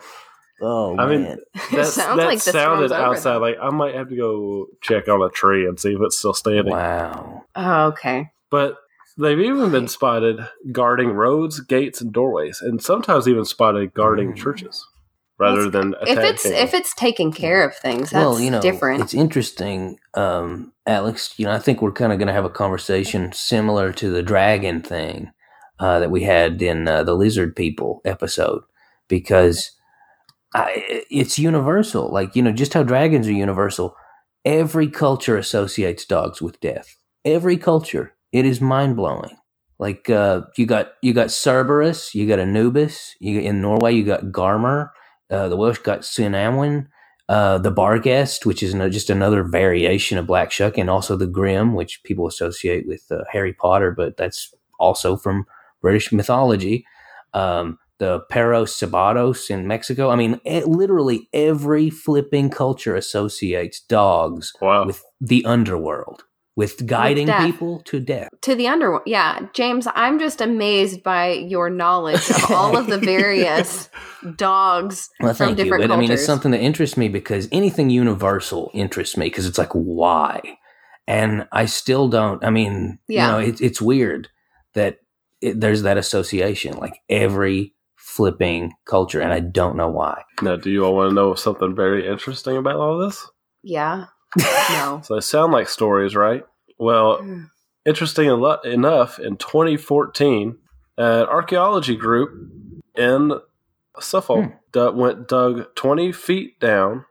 Oh I mean. That, sounds that like the sounded outside. Like I might have to go check on a tree and see if it's still standing. wow. Oh, okay. But they've even been spotted guarding roads, gates, and doorways, and sometimes even spotted guarding Mm. churches rather Well, than If it's attacking. if it's taking care of things, that's well, you know, different. it's interesting, um, Alex. You know, I think we're kind of going to have a conversation similar to the dragon thing uh, that we had in uh, the lizard people episode, because I, it's universal. Like you know, just how dragons are universal. Every culture associates dogs with death. Every culture. It is mind blowing. Like uh, you got you got Cerberus, you got Anubis. You in Norway, you got Garmr. Uh, the Welsh got Sinamwin uh, the Barghest, which is just another variation of Black Shuck, and also the Grim, which people associate with uh, Harry Potter, but that's also from British mythology. Um, the Perros Sabados in Mexico. I mean, e- literally every flipping culture associates dogs wow. with the underworld, with guiding death. people to death. to the underworld. Yeah, James, I'm just amazed by your knowledge of all of the various dogs Well, from thank you. different But I mean, it's something that interests me because anything universal interests me because it's like, why? And I still don't. I mean, Yeah. you know, it, it's weird that it, there's that association, like every flipping culture, and I don't know why. Now, do you all want to know something very interesting about all this? yeah. No. So they sound like stories, right? Well, interesting enough, in 2014, an archaeology group in Suffolk Hmm. du- went dug 20 feet down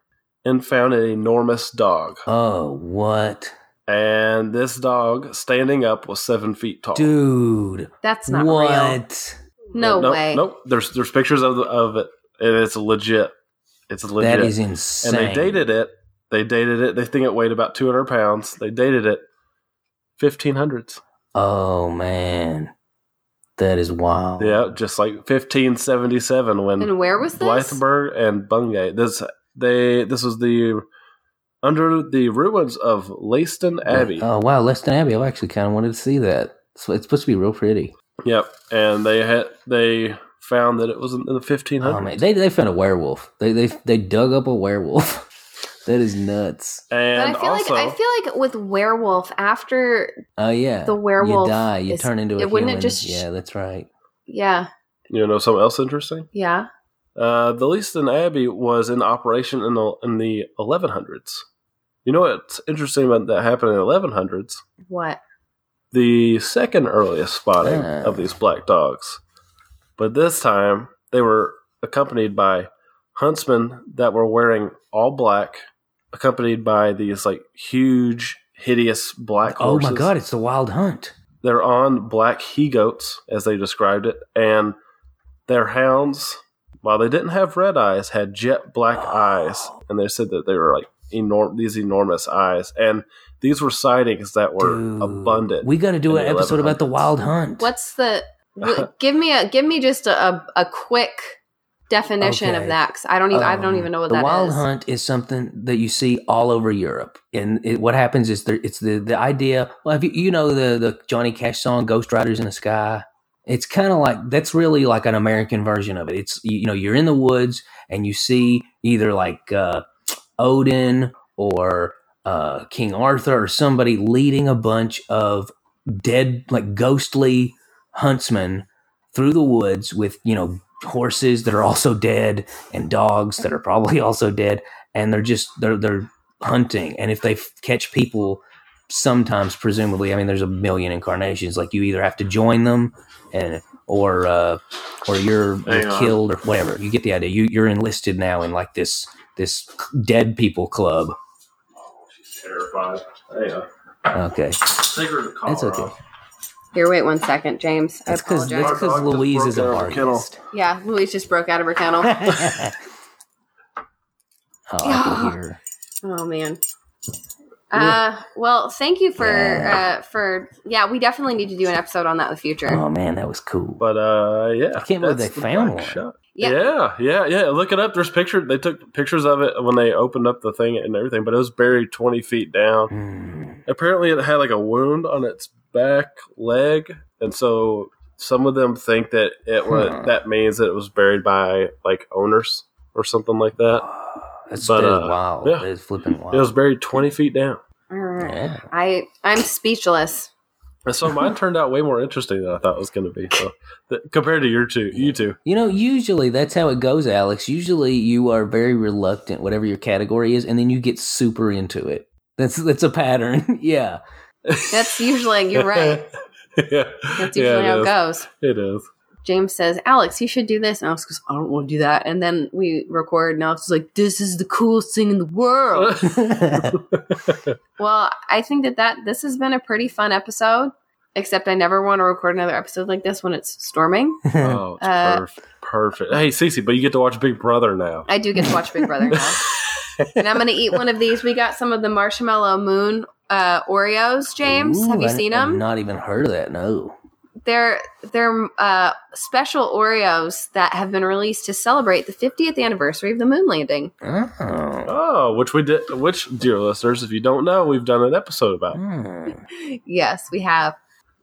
and found an enormous dog. Oh, what, And this dog, standing up, was seven feet tall. dude? That's not real. What? No nope, way. Nope. There's there's pictures of the, of it, and it's legit. It's legit. That is and insane. they dated it. They dated it. They think it weighed about 200 pounds. They dated it 1500s. Oh man, that is wild. Yeah, just like 1577 when And where was this? Blythburgh and Bungay. This they this was the under the ruins of Leiston Abbey. Oh wow, Leiston Abbey. I actually kind of wanted to see that. So it's supposed to be real pretty. Yep, and they had they found that it was in the 1500s. Oh man, they they found a werewolf. They they they dug up a werewolf. that is nuts. but and I feel also, like I feel like with werewolf after Oh yeah, the werewolf You die. You is- turn into a it- wouldn't it just- yeah, that's right. yeah you know something else interesting. yeah Uh, the Leiston Abbey was in operation in the in the 1100s. You know what's interesting about that happened in the 1100s? what The second earliest spotting Ah. of these black dogs, but this time they were accompanied by huntsmen that were wearing all black, accompanied by these like huge, hideous black Oh horses. Oh my god, it's the wild hunt. They're on black he goats, as they described it, and their hounds, while they didn't have red eyes, had jet black eyes, and they said that they were like enorm- these enormous eyes, and these were sightings that were Dude, abundant. We got to do an episode about the wild hunt. what's the give me a give me just a, a, a quick definition Okay. of that 'cause I don't even I don't Um, even know what the that is. wild hunt is something that you see all over Europe, and it, what happens is there, it's the the idea. Well, have you, you know the the Johnny Cash song "Ghost Riders in the Sky." It's kind of like that's really like an American version of it. It's you, you know you're in the woods and you see either like uh, Odin or uh, King Arthur or somebody leading a bunch of dead, like ghostly huntsmen through the woods with you know horses that are also dead and dogs that are probably also dead, and they're just they're they're hunting. And if they f- catch people, sometimes presumably, I mean, there's a million incarnations. Like you either have to join them and or uh, or you're, you're killed or whatever. You get the idea. You you're enlisted now in like this this dead people club. Terrified. Hang on. Okay, Take her That's okay. Here, wait one second, James. I that's because apologize. that's because Our dog just Louise is a broke out of the kennel. bargainist. yeah, Louise just broke out of her kennel. oh, I can hear. her. Oh man. Uh, well, thank you for Yeah. uh for yeah. We definitely need to do an episode on that in the future. Oh man, that was cool. But uh, yeah, I can't believe that's they the found black one. shuck. Yeah. yeah, yeah, yeah. Look it up. There's pictures. They took pictures of it when they opened up the thing and everything, but it was buried 20 feet down. Hmm. Apparently, it had like a wound on its back leg, and so some of them think that it was Huh. that means that it was buried by like owners or something like that. That's, But, that is uh, wild. yeah. That is flipping wild. It was buried 20 feet down. All right. yeah. I I'm speechless. And so mine turned out way more interesting than I thought it was going to be. So th- compared to your two, you two, You know, usually that's how it goes, Alex. Usually you are very reluctant, whatever your category is, and then you get super into it. That's that's a pattern. yeah. That's usually you're right. yeah, That's Yeah, usually how it is. goes. It is. James says, Alex, you should do this. And Alex goes, I don't want to do that. And then we record, and Alex is like, This is the coolest thing in the world. well, I think that, that this has been a pretty fun episode, except I never want to record another episode like this when it's storming. oh, it's Uh, perfect. Perfect. Hey, Cece, but you get to watch Big Brother now. I do get to watch Big Brother now. and I'm going to eat one of these. We got some of the Marshmallow Moon uh, Oreos, James. Ooh, Have you I- seen I've them? not even heard of that. No. They're they're uh, special Oreos that have been released to celebrate the 50th anniversary of the moon landing. Oh. Oh, which we did. Which, dear listeners, if you don't know, we've done an episode about. Hmm. Yes, we have.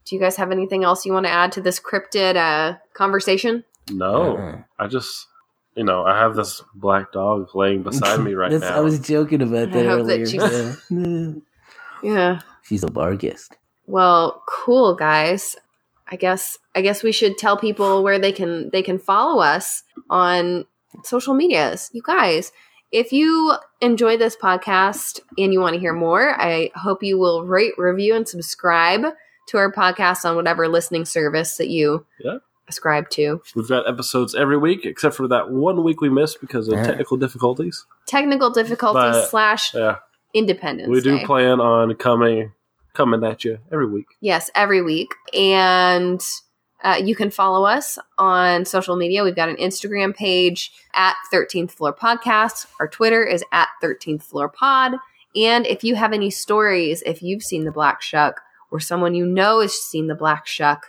Do you guys have anything else you want to add to this cryptid uh, conversation? No, Uh-uh. I just, you know, I have this black dog laying beside me right now. I was joking about that I hope that she's- Yeah. Yeah. She's a barghest. Well, cool guys. I guess I guess we should tell people where they can they can follow us on social medias. You guys, if you enjoy this podcast and you want to hear more, I hope you will rate, review, and subscribe to our podcast on whatever listening service that you Yeah. ascribe to. We've got episodes every week, except for that one week we missed because of Yeah. technical difficulties. Technical difficulties But- slash Yeah, Independence we do Day. plan on coming coming at you every week. Yes, every week. And uh, you can follow us on social media. We've got an Instagram page at 13th Floor Podcast. Our Twitter is at 13th Floor Pod. And if you have any stories, if you've seen the Black Shuck or someone you know has seen the Black Shuck,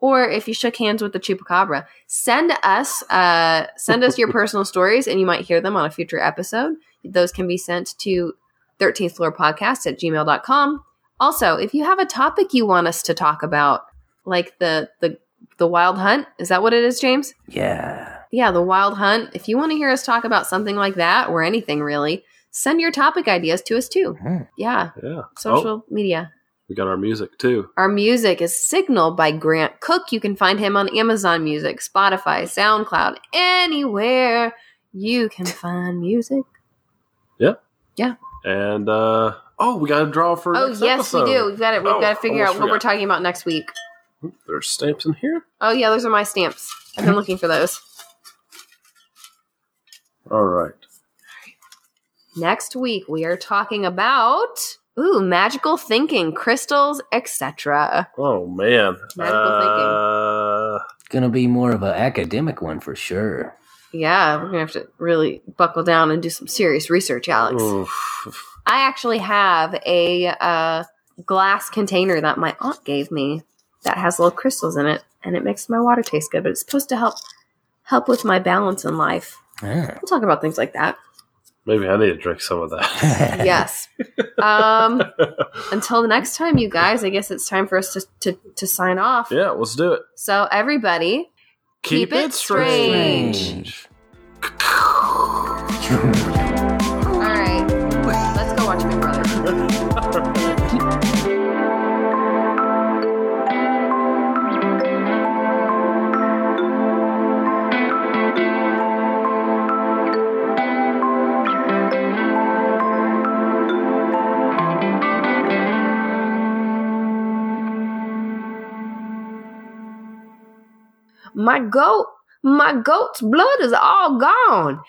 or if you shook hands with the Chupacabra, send us uh, send us your personal stories and you might hear them on a future episode. Those can be sent to 13th Floor Podcast at gmail.com. Also, if you have a topic you want us to talk about, like the the the wild hunt, is that what it is, James? Yeah. Yeah, the wild hunt. If you want to hear us talk about something like that or anything really, send your topic ideas to us too. Hmm. Yeah, Yeah. social Oh, media. we got our music too. Our music is Signal by Grant Cook. You can find him on Amazon Music, Spotify, SoundCloud, anywhere you can find music. Yeah. Yeah. And uh oh, we got to draw for Oh next yes, episode. we do. We've got it. we've Oh, got to figure out almost what we're talking about next week. There's stamps in here. Oh yeah, those are my stamps. I've been looking for those. All right. Next week we are talking about ooh magical thinking, crystals, etc. Oh man. Magical thinking. uh, Gonna be more of an academic one for sure. Yeah, we're gonna have to really buckle down and do some serious research, Alex. oof. I actually have a uh, glass container that my aunt gave me that has little crystals in it, and it makes my water taste good. But it's supposed to help help with my balance in life. Yeah. We'll talk about things like that. Maybe I need to drink some of that. Yes. Um, until the next time, you guys. I guess it's time for us to to, to sign off. yeah, let's do it. So everybody, Keep it strange. all My goat, my goat's blood is all gone.